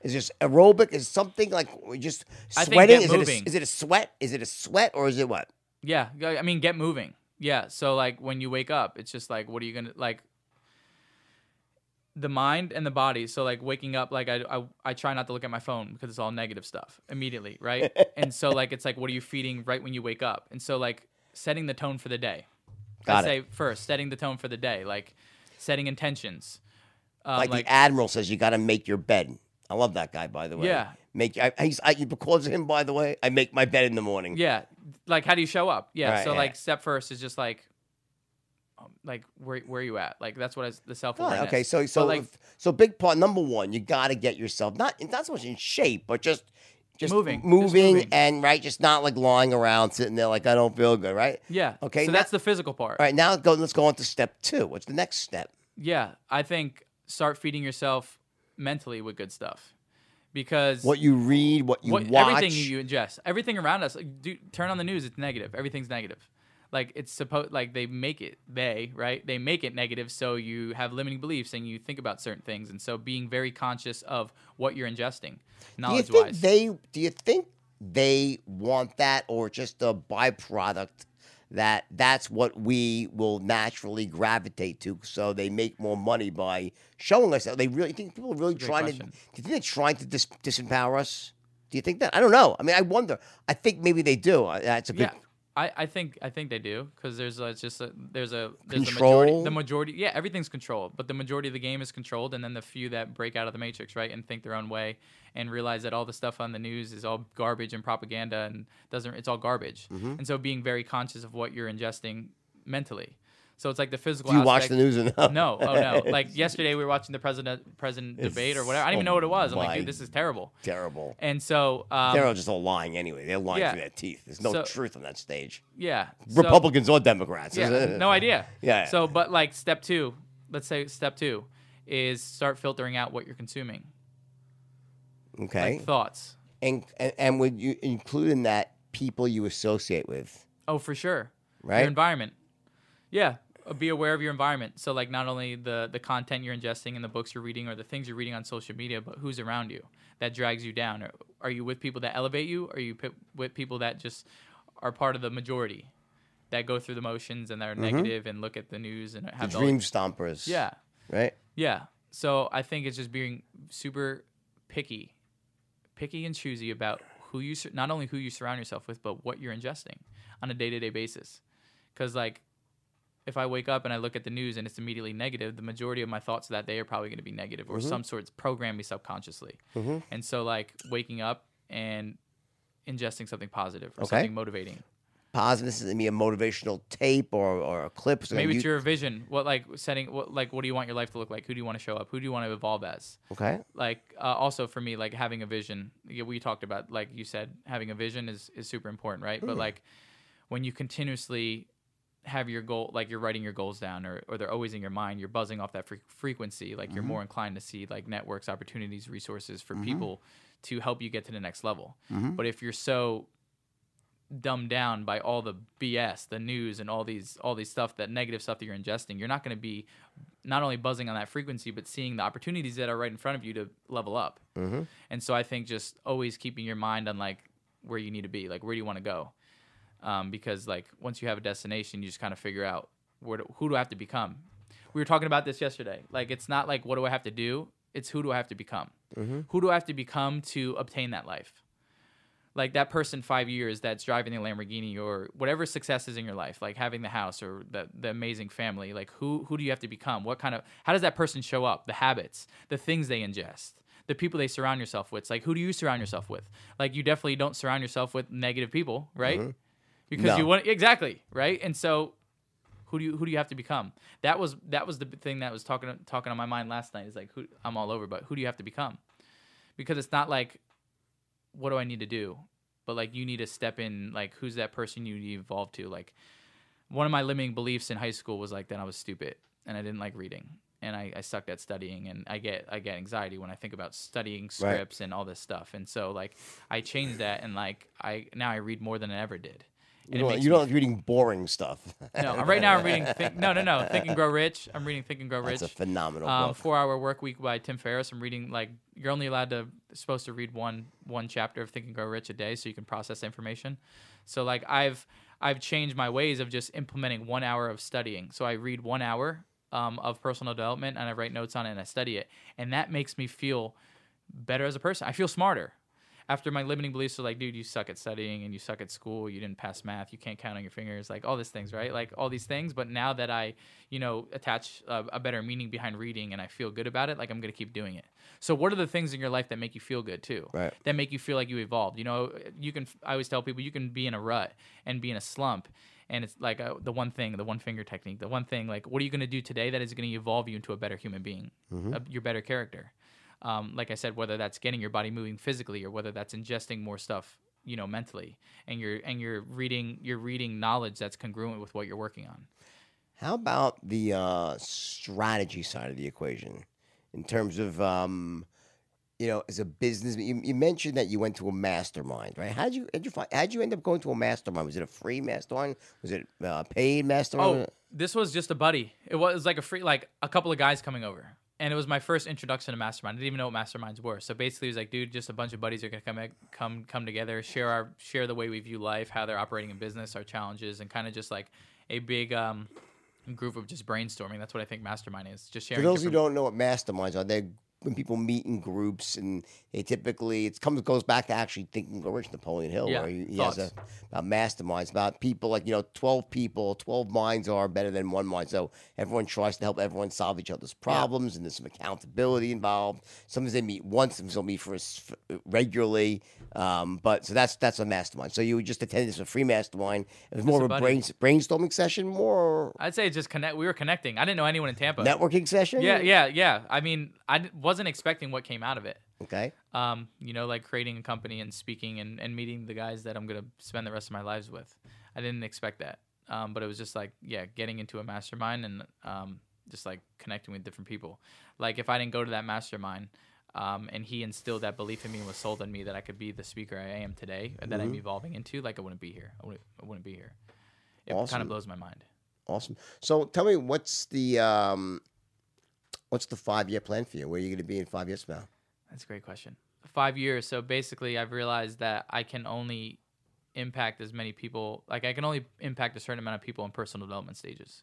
is it just aerobic? Is something like just sweating? Is it, a, moving. is it a sweat? Is it a sweat or is it what? Yeah, I mean, get moving. Yeah, so like when you wake up, it's just like, what are you gonna like? The mind and the body. So like waking up, like I, I I try not to look at my phone because it's all negative stuff immediately, right? *laughs* and so like it's like, what are you feeding right when you wake up? And so like setting the tone for the day. Got it. say first setting the tone for the day, like setting intentions. Um, like, the admiral says, you got to make your bed. I love that guy, by the way. Yeah. Make I, he's I, because of him, by the way. I make my bed in the morning. Yeah, like how do you show up? Yeah, Right, so yeah. like step first is just like, um, like where where you at? Like that's what I, the self Right, awareness. okay, so so like so big part number one, you got to get yourself not not so much in shape, but just just Moving, just moving, moving. and right, just not like lying around sitting there like I don't feel good, right? yeah, Okay, So now- that's the physical part. All right, now go. Let's go on to step two. What's the next step? Yeah, I think start feeding yourself mentally with good stuff, because What you read, what you what, watch. everything you ingest, everything around us. Like, do, turn on the news; it's negative. Everything's negative. Like it's supposed, like they make it they right. They make it negative, so you have limiting beliefs and you think about certain things, and so being very conscious of what you're ingesting, do you knowledge think wise. they? Do you think they want that, or just a byproduct? That that's what we will naturally gravitate to, so they make more money by showing us that. They really think people are really Great trying question. to. Do you think they're trying to dis- disempower us? Do you think that? I don't know. I mean, I wonder. I think maybe they do. That's a good. Yeah, I, I think I think they do because there's a, it's just a, there's a there's Control? the majority the majority yeah everything's controlled but the majority of the game is controlled and then the few that break out of the matrix right and think their own way and realize that all the stuff on the news is all garbage and propaganda and doesn't it's all garbage Mm-hmm. and so being very conscious of what you're ingesting mentally so it's like the physical Do you watch the news enough? no oh no *laughs* like yesterday we were watching the president president debate or whatever I didn't even know what it was I'm like dude this is terrible Terrible. and so um, They're all just all lying anyway. They're lying yeah. through their teeth. There's no So- truth on that stage. yeah so- Republicans or Democrats. Yeah, *laughs* no idea. Yeah. So, but like step two, let's say step two is start filtering out what you're consuming, Okay. like thoughts. and, and and would you include in that people you associate with, Oh, for sure. right? Your environment. Yeah. uh, Be aware of your environment. So, like, not only the the content you're ingesting and the books you're reading or the things you're reading on social media, but who's around you that drags you down. Are, are you with people that elevate you? Or are you p- with people that just are part of the majority that go through the motions and that are negative and look at the news and Mm-hmm. have the dream stompers. Yeah. Right. Yeah. So I think it's just being super picky, picky and choosy about who you not only who you surround yourself with, but what you're ingesting on a day to day basis. Because like, if I wake up and I look at the news and it's immediately negative, the majority of my thoughts that day are probably going to be negative or mm-hmm. some sorts program me subconsciously. Mm-hmm. And so like waking up and ingesting something positive or Okay. something motivating. Positive. This is gonna be a motivational tape or, or a clip. So Maybe you, it's your vision. What like setting? What like what do you want your life to look like? Who do you want to show up? Who do you want to evolve as? okay. like uh, also for me like having a vision we talked about like you said having a vision is is super important right but mm-hmm. like when you continuously have your goal like you're writing your goals down or, or they're always in your mind you're buzzing off that fre- frequency like you're mm-hmm. more inclined to see like networks opportunities resources for mm-hmm. people to help you get to the next level. Mm-hmm. But if you're so dumbed down by all the BS, the news, and all these all these stuff, that negative stuff that you're ingesting, you're not going to be not only buzzing on that frequency, but seeing the opportunities that are right in front of you to level up. Mm-hmm. And so I think just always keeping your mind on like where you need to be, like where do you want to go, um, because like once you have a destination, you just kind of figure out where do, who do I have to become. We were talking about this yesterday. Like it's not like what do I have to do, it's who do I have to become. Who do I have to become to obtain that life? like that person five years that's driving the Lamborghini or whatever success is in your life, like having the house or the, the amazing family, like who who do you have to become? What kind of how does that person show up? The habits, the things they ingest, the people they surround yourself with. It's like who do you surround yourself with? Like you definitely don't surround yourself with negative people, right? Because No. you want exactly right, and so who do you who do you have to become? That was that was the thing that was talking talking on my mind last night. Is like who I'm all over, but who do you have to become? Because it's not like what do I need to do? But like you need to step in like who's that person you need to evolve to? Like one of my limiting beliefs in high school was like that I was stupid and I didn't like reading. And I, I sucked at studying and I get I get anxiety when I think about studying scripts and all this stuff. And so like I changed that and like I now I read more than I ever did. And You don't, you don't like reading boring stuff. no, *laughs* right now I'm reading. Think, no, no, no. Think and Grow Rich. I'm reading Think and Grow Rich. That's a phenomenal um, book. Four Hour Work Week by Tim Ferriss. I'm reading like you're only allowed to supposed to read one one chapter of Think and Grow Rich a day, so you can process information. So like I've I've changed my ways of just implementing one hour of studying. So I read one hour um, of personal development and I write notes on it and I study it, and that makes me feel better as a person. I feel smarter. After my limiting beliefs are like, dude, you suck at studying and you suck at school, you didn't pass math, you can't count on your fingers, like all these things, right? Like all these things. But now that I, you know, attach a, a better meaning behind reading and I feel good about it, like I'm gonna keep doing it. So what are the things in your life that make you feel good too? Right. That make you feel like you evolved. You know, you can. I always tell people you can be in a rut and be in a slump. And it's like uh the one thing, the one finger technique, the one thing, like, what are you going to do today that is going to evolve you into a better human being, a, your better character? Um, like I said, whether that's getting your body moving physically or whether that's ingesting more stuff, you know, mentally, and you're and you're reading you're reading knowledge that's congruent with what you're working on. How about the uh, strategy side of the equation in terms of, um, you know, as a business? You, you mentioned that you went to a mastermind, right? How'd you, how'd you find, how'd you end up going to a mastermind? Was it a free mastermind? Was it uh, paid mastermind? Oh, this was just a buddy. It was like a free, like a couple of guys coming over. And it was my first introduction to mastermind. I didn't even know what masterminds were. So basically, it was like, dude, just a bunch of buddies are gonna come come come together, share our share the way we view life, how they're operating in business, our challenges, and kind of just like a big um, group of just brainstorming. That's what I think mastermind is. Just sharing. For those who different- don't know what masterminds are, they're when people meet in groups and they typically it comes goes back to actually thinking Rich Napoleon Hill Yeah, where he, he has a about masterminds about people like you know twelve people twelve minds are better than one mind. So everyone tries to help everyone solve each other's problems and there's some accountability involved. Sometimes they meet once sometimes they'll meet for, for uh, regularly um, but so that's that's a mastermind so you just attended this a free mastermind it was more of a brain, brainstorming session more I'd say just connect. We were connecting. I didn't know anyone in Tampa. networking session Yeah, yeah, yeah. I mean, I wasn't expecting what came out of it. okay Um, you know, like creating a company and speaking and, and meeting the guys that I'm gonna spend the rest of my lives with. I didn't expect that. Um, but it was just like, yeah, getting into a mastermind and um, just like connecting with different people. Like if I didn't go to that mastermind, um, and he instilled that belief in me and was sold on me that I could be the speaker I am today and that I'm evolving into, like I wouldn't be here. I wouldn't, I wouldn't be here. It kind of blows my mind. Awesome. So tell me, what's the um, what's the five year plan for you? Where are you going to be in five years from now? That's a great question. Five years. So basically, I've realized that I can only impact as many people. Like I can only impact a certain amount of people in personal development stages.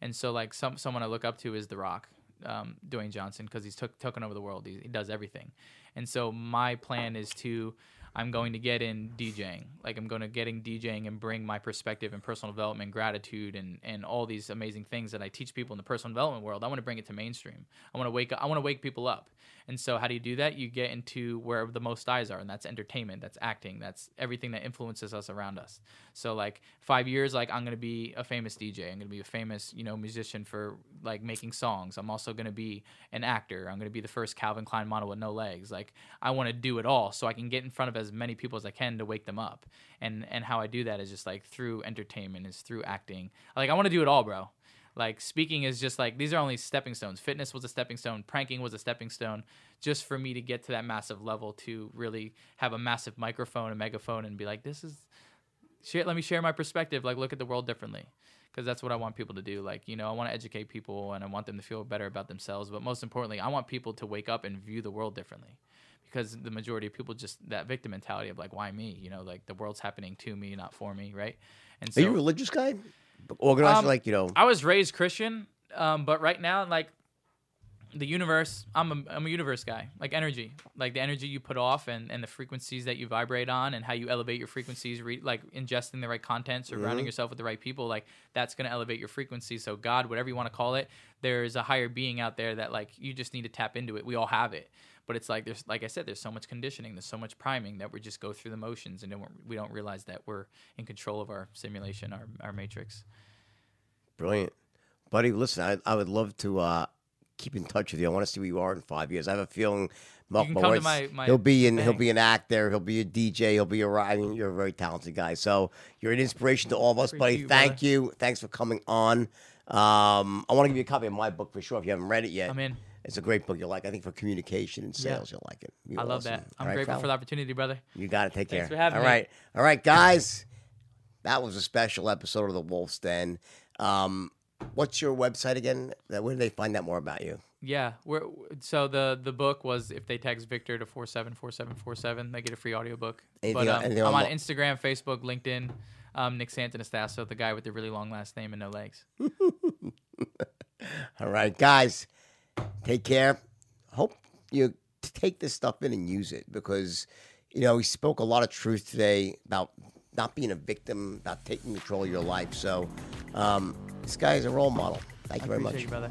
And so, like some someone I look up to is The Rock, um, Dwayne Johnson, because he's took taken over the world. He, he does everything. And so my plan is to. I'm going to get in DJing. Like I'm going to get in DJing and bring my perspective and personal development, gratitude, and and all these amazing things that I teach people in the personal development world. I want to bring it to mainstream. I want to wake I want to wake people up. And so how do you do that? You get into where the most eyes are, and that's entertainment, that's acting, that's everything that influences us around us. So like five years, like I'm gonna be a famous DJ. I'm gonna be a famous, you know, musician for like making songs. I'm also gonna be an actor. I'm gonna be the first Calvin Klein model with no legs. Like I want to do it all, so I can get in front of as many people as I can to wake them up. And and how I do that is just like through entertainment, is through acting. Like I want to do it all, bro. Like speaking is just like these are only stepping stones. Fitness was a stepping stone. Pranking was a stepping stone, just for me to get to that massive level to really have a massive microphone, a megaphone, and be like, this is share. Let me share my perspective. Like look at the world differently, because that's what I want people to do. Like you know, I want to educate people and I want them to feel better about themselves. But most importantly, I want people to wake up and view the world differently. Because the majority of people just that victim mentality of like, why me? You know, like the world's happening to me, not for me, right? And so, Are you a religious guy? Organized Um, like you know? I was raised Christian, um, but right now, like the universe, I'm a, I'm a universe guy. Like energy, like the energy you put off and, and the frequencies that you vibrate on and how you elevate your frequencies, re- like ingesting the right content, surrounding yourself with the right people, like that's going to elevate your frequency. So God, whatever you want to call it, there's a higher being out there that like you just need to tap into it. We all have it. But it's like there's like I said, there's so much conditioning, there's so much priming that we just go through the motions and don't, we don't realize that we're in control of our simulation, our, our matrix. Brilliant, buddy. Listen, I, I would love to uh, keep in touch with you. I want to see where you are in five years. I have a feeling. Mark to my, my he'll be in. He'll be an actor. He'll be a DJ. He'll be a. ri- mean, you're a very talented guy. So you're an inspiration to all of us, Appreciate buddy. you, Thank brother. you. Thanks for coming on. Um, I want to give you a copy of my book for sure if you haven't read it yet. I'm in. It's a great book. You'll like. I think for communication and Yeah. sales, you'll like it. Be I love awesome. that. I'm All right, grateful fella? for the opportunity, brother. You got to take care. Thanks for having All me. right, all right, guys. That was a special episode of the Wolf's Den. Um, what's your website again? That where do they find out more about you? Yeah, we're so the the book was if they text Victor to four seven four seven four seven, they get a free audiobook. Anything but um, I'm on on Instagram, Facebook, LinkedIn. Um, Nick Santonastasso, the guy with the really long last name and no legs. *laughs* All right, guys. Take care. Hope you take this stuff in and use it because you know, we spoke a lot of truth today about not being a victim, about taking control of your life. So, um, this guy is a role model. Thank I you very much. you, brother.